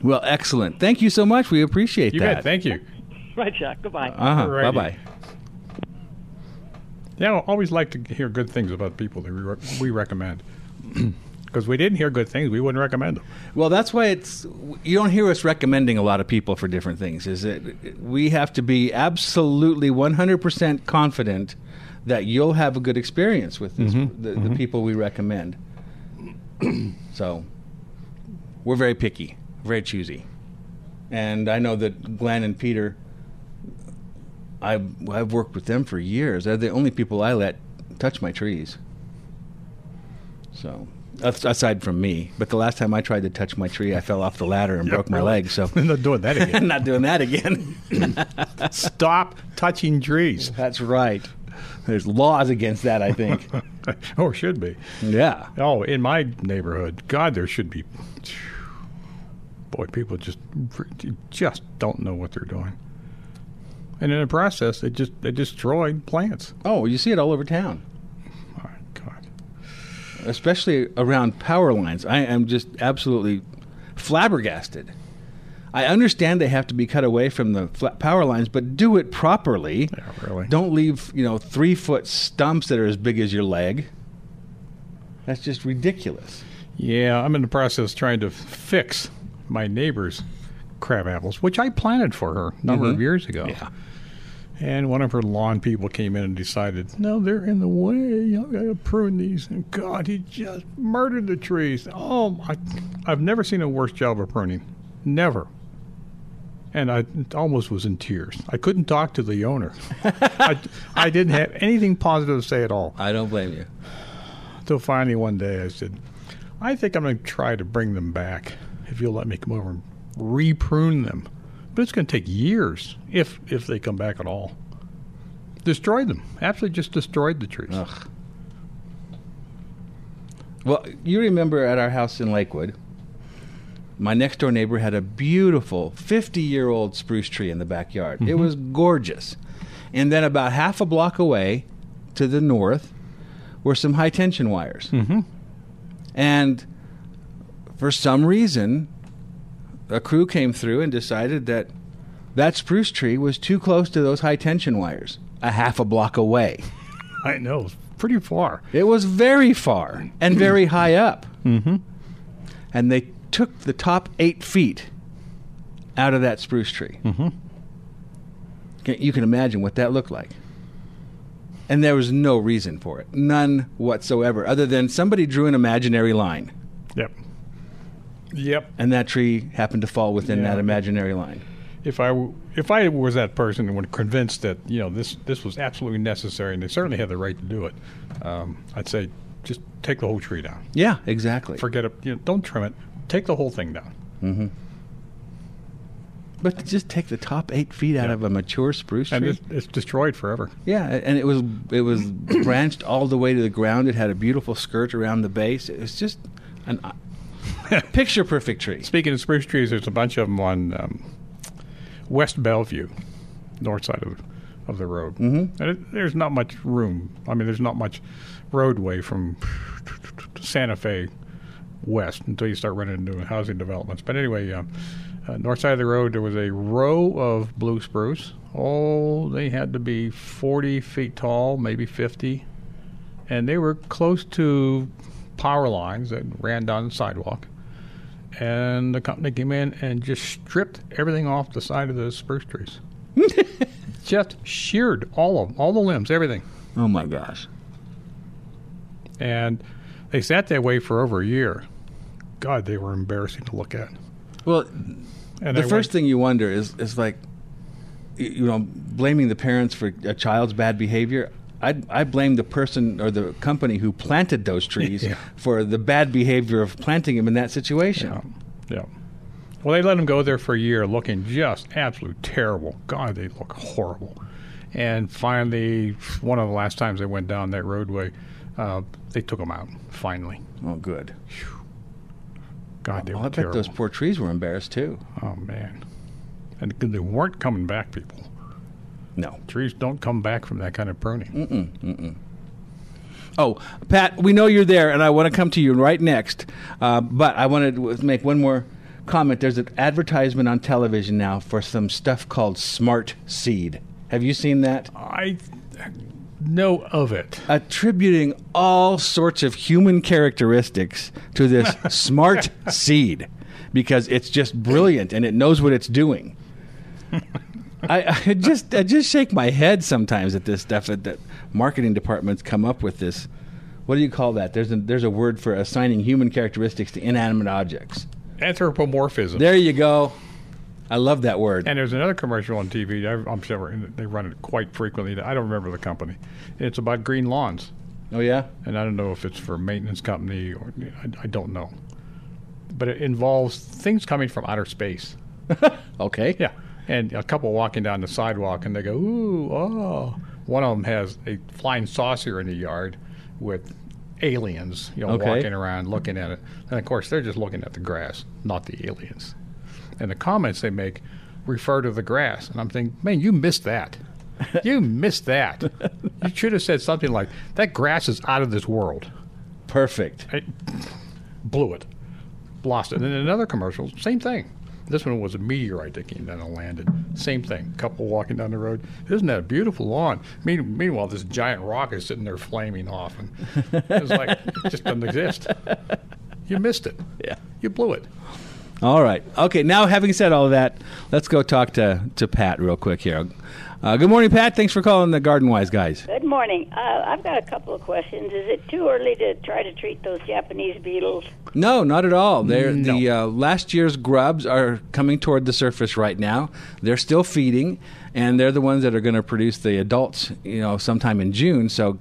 Well, excellent. Thank you so much. We appreciate You that. bet. Thank you. Right, Jack. Goodbye. Uh huh. Bye bye. Yeah, I always like to hear good things about people that we, re- we recommend. Because we didn't hear good things, we wouldn't recommend them. Well, that's why it's you don't hear us recommending a lot of people for different things. Is that we have to be absolutely 100% confident that you'll have a good experience with this, Mhm, the, the people we recommend. so we're very picky, very choosy, and I know that Glenn and Peter. I've I've worked with them for years. They're the only people I let touch my trees. So, aside from me, but the last time I tried to touch my tree, I fell off the ladder and Yeah, broke my really. leg. So, I'm not doing that again. not doing that again. Stop touching trees. That's right. There's laws against that, I think. oh, should be. Yeah. Oh, in my neighborhood, God, there should be. Boy, people just just don't know what they're doing, and in the process, they just they destroy plants. Oh, you see it all over town. My God. Especially around power lines. I am just absolutely flabbergasted. I understand they have to be cut away from the power lines, but do it properly. Yeah, really. Don't leave, you know, three foot stumps that are as big as your leg. That's just ridiculous. Yeah, I'm in the process trying to fix my neighbor's crab apples, which I planted for her a number of Mhm. years ago. Yeah. And one of her lawn people came in and decided, no, they're in the way. I've got to prune these. And God, he just murdered the trees. Oh, my. I've never seen a worse job of pruning. Never. And I almost was in tears. I couldn't talk to the owner. I, I didn't have anything positive to say at all. I don't blame you. Until finally one day I said, I think I'm going to try to bring them back if you'll let me come over and reprune them. But it's going to take years if if they come back at all. Destroyed them. Absolutely just destroyed the trees. Ugh. Well, you remember at our house in Lakewood, my next door neighbor had a beautiful 50 year old spruce tree in the backyard. It Mhm. was gorgeous. And then about half a block away to the north were some high tension wires. Mm-hmm. And for some reason, a crew came through and decided that that spruce tree was too close to those high tension wires, a half a block away. I know, pretty far. It was very far and very high up. Mm-hmm. And they took the top eight feet out of that spruce tree. Mm-hmm. You can imagine what that looked like. And there was no reason for it, none whatsoever, other than somebody drew an imaginary line. Yep. Yep. And that tree happened to fall within Yeah. that imaginary line. If I if I was that person and were convinced that you know this this was absolutely necessary and they certainly had the right to do it, um, I'd say just take the whole tree down. Yeah, exactly. Forget it. You know, don't trim it. Take the whole thing down. Mm-hmm. But to just take the top eight feet out of a mature spruce tree. And it's, it's destroyed forever. Yeah, and it was it was branched all the way to the ground. It had a beautiful skirt around the base. It was just an picture perfect tree. Speaking of spruce trees, there's a bunch of them on um, West Bellevue, north side of of the road. Mhm. And it, there's not much room. I mean, there's not much roadway from Santa Fe west until you start running into housing developments. But anyway, uh, uh, north side of the road, there was a row of blue spruce. Oh, they had to be 40 feet tall, maybe 50. And they were close to power lines that ran down the sidewalk. And the company came in and just stripped everything off the side of the spruce trees. just sheared all of 'em, all the limbs, everything. Oh my gosh. And they sat that way for over a year. God, they were embarrassing to look at. Well, And the first went- thing you wonder is is like, you know, blaming the parents for a child's bad behavior. I I blame the person or the company who planted those trees Yeah. for the bad behavior of planting them in that situation. Yeah. Well, they let them go there for a year looking just absolute terrible. God, they look horrible. And finally, one of the last times they went down that roadway, uh, they took them out, finally. Oh, good. God, they Well, were I bet terrible. those poor trees were embarrassed too. Oh, man. And they weren't coming back, people. No. Trees don't come back from that kind of pruning. Mm-mm, mm-mm. Oh, Pat, we know you're there, and I want to come to you right next. Uh, but I want to make one more comment. There's an advertisement on television now for some stuff called Smart Seed. Have you seen that? I know of it. Attributing all sorts of human characteristics to this smart seed because it's just brilliant and it knows what it's doing. I, I just I just shake my head sometimes at this stuff that, that marketing departments come up with this. What do you call that? There's a, there's a word for assigning human characteristics to inanimate objects. Anthropomorphism. There you go. I love that word. And there's another commercial on TV. I- I'm sure they run it quite frequently. I don't remember the company. It's about green lawns. Oh yeah. And I don't know if it's for a maintenance company or I, I don't know. But it involves things coming from outer space. okay. Yeah. And a couple walking down the sidewalk and they go, ooh, oh. One of them has a flying saucer in the yard with aliens, you know, Okay. walking around looking at it. And of course, they're just looking at the grass, not the aliens. And the comments they make refer to the grass. And I'm thinking, man, you missed that. you missed that. You should have said something like, that grass is out of this world. Perfect. I blew it. Lost it. And then another commercial, same thing. This one was a meteorite that came down and landed. Same thing. Couple walking down the road. Isn't that a beautiful lawn? Mean- Meanwhile, this giant rock is sitting there flaming off, and it's like it just doesn't exist. You missed it. Yeah. You blew it. All right. Okay. Now, having said all of that, let's go talk to, to Pat real quick here. Uh, good morning, Pat. Thanks for calling the Garden Wise guys. Good morning. Uh, I've got a couple of questions. Is it too early to try to treat those Japanese beetles? No, not at all. They're, The uh, last year's grubs are coming toward the surface right now. They're still feeding, and they're the ones that are going to produce the adults. You know, sometime in June. So,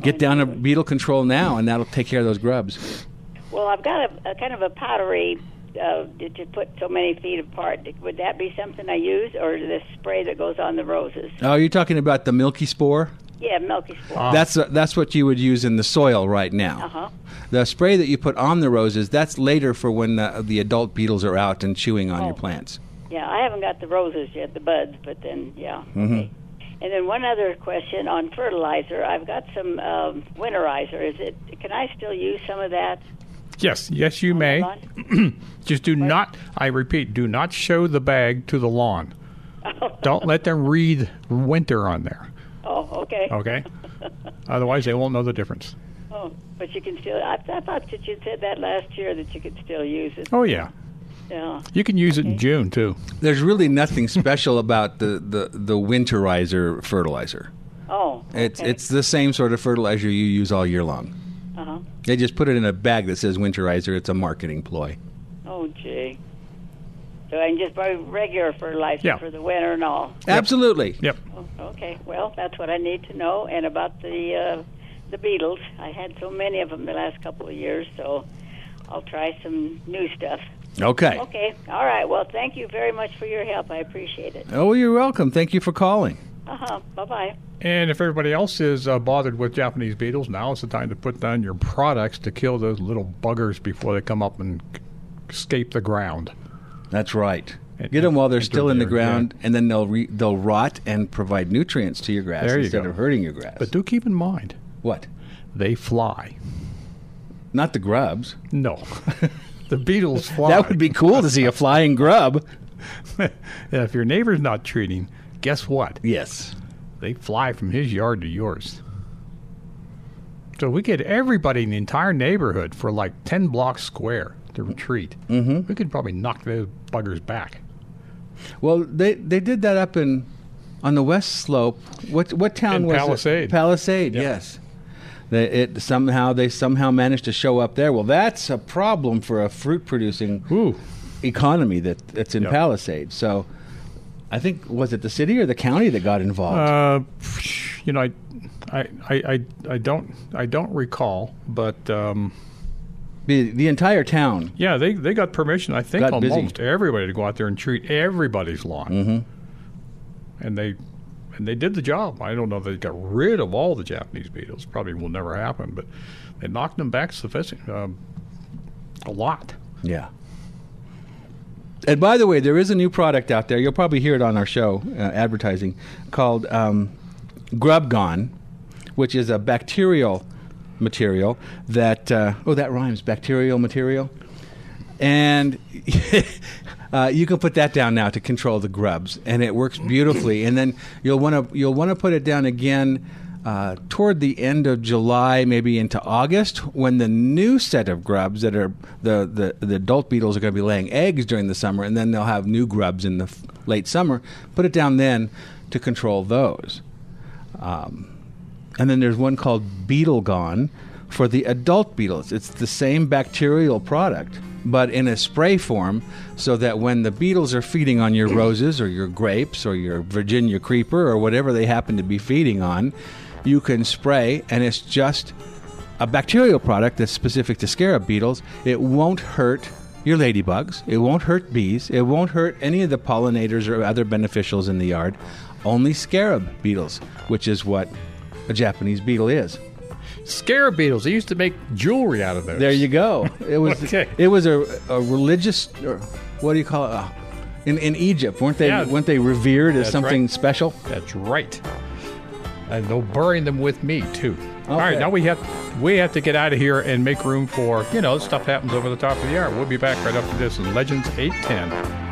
get down to beetle control now, and that'll take care of those grubs. Well, I've got a, a kind of a powdery uh, to put so many feet apart. Would that be something I use, or the spray that goes on the roses? Oh, you're talking about the milky spore? Yeah, milky spore. That's uh, that's what you would use in the soil right now. Uh huh. The spray that you put on the roses, that's later for when the, the adult beetles are out and chewing on your plants. Yeah, I haven't got the roses yet, the buds, but then yeah. Mm-hmm. And then one other question on fertilizer. I've got some um, winterizer. Is it? Can I still use some of that? Yes, yes, you may. Just do not, I repeat, do not show the bag to the lawn. Don't let them read winter on there. Oh, okay. Okay? Otherwise, they won't know the difference. Oh, but you can still. I, I thought that you said that last year that you could still use it. Oh, yeah. Yeah. You can use it in June, too. There's really nothing special about the, the, the winterizer fertilizer. Oh. It's it's the same sort of fertilizer you use all year long. Huh. They just put it in a bag that says winterizer. It's a marketing ploy. Oh, gee. So I can just buy regular fertilizer Yeah. for the winter and all. Absolutely. Yep. Oh, okay. Well, that's what I need to know. And about the uh, the beetles, I had so many of them the last couple of years, so I'll try some new stuff. Okay. Okay. All right. Well, thank you very much for your help. I appreciate it. Oh, you're welcome. Thank you for calling. Uh huh. Bye bye. And if everybody else is uh, bothered with Japanese beetles, now is the time to put down your products to kill those little buggers before they come up and escape the ground. That's right. Get them while they're still in the ground, and then they'll re- they'll rot and provide nutrients to your grass There instead go. of hurting your grass. But do keep in mind what they fly. Not the grubs. No, the beetles fly. That would be cool to see a flying grub. and if your neighbor's not treating, guess what? Yes, they fly from his yard to yours. So we get everybody in the entire neighborhood for like ten blocks square to retreat. Mm-hmm. We could probably knock those buggers back. Well, they they did that up in on the west slope. What what town In was Palisade. it? Palisade. Yep. Yes. They, it somehow they somehow managed to show up there. Well, that's a problem for a fruit producing economy that that's in Palisade. So, I think was it the city or the county that got involved? Uh, you know, I, I, I, I, don't, I don't recall, but um, the the entire town. Yeah, they they got permission. I think Got busy. almost everybody to go out there and treat everybody's lawn, mm-hmm. and they and they did the job. I don't know if they got rid of all the Japanese beetles. Probably will never happen, but they knocked them back sufficient um, a lot. Yeah. And by the way, there is a new product out there. You'll probably hear it on our show, uh, advertising, called um, Grub Gone, which is a bacterial material that, uh, oh, that rhymes, bacterial material. And uh, you can put that down now to control the grubs, and it works beautifully. and then you'll want to you'll want to put it down again uh, toward the end of July, maybe into August, when the new set of grubs that are the the, the adult beetles are going to be laying eggs during the summer, and then they'll have new grubs in the f- late summer. Put it down then to control those. Um, and then there's one called Beetle Gone for the adult beetles. It's the same bacterial product, but in a spray form, so that when the beetles are feeding on your roses or your grapes or your Virginia creeper or whatever they happen to be feeding on, you can spray, and it's just a bacterial product that's specific to scarab beetles. It won't hurt your ladybugs. It won't hurt bees. It won't hurt any of the pollinators or other beneficials in the yard. Only scarab beetles, which is what a Japanese beetle is. Scarab beetles. They used to make jewelry out of those. There you go. It was Okay. it was a, a religious or what do you call it? Uh, in in Egypt, weren't they Yeah. weren't they revered as That's something right. special? That's right. And they'll bury them with me too. All right, now we have we have to get out of here and make room for you know stuff happens over the top of the hour. We'll be back right after this in Legends eight ten.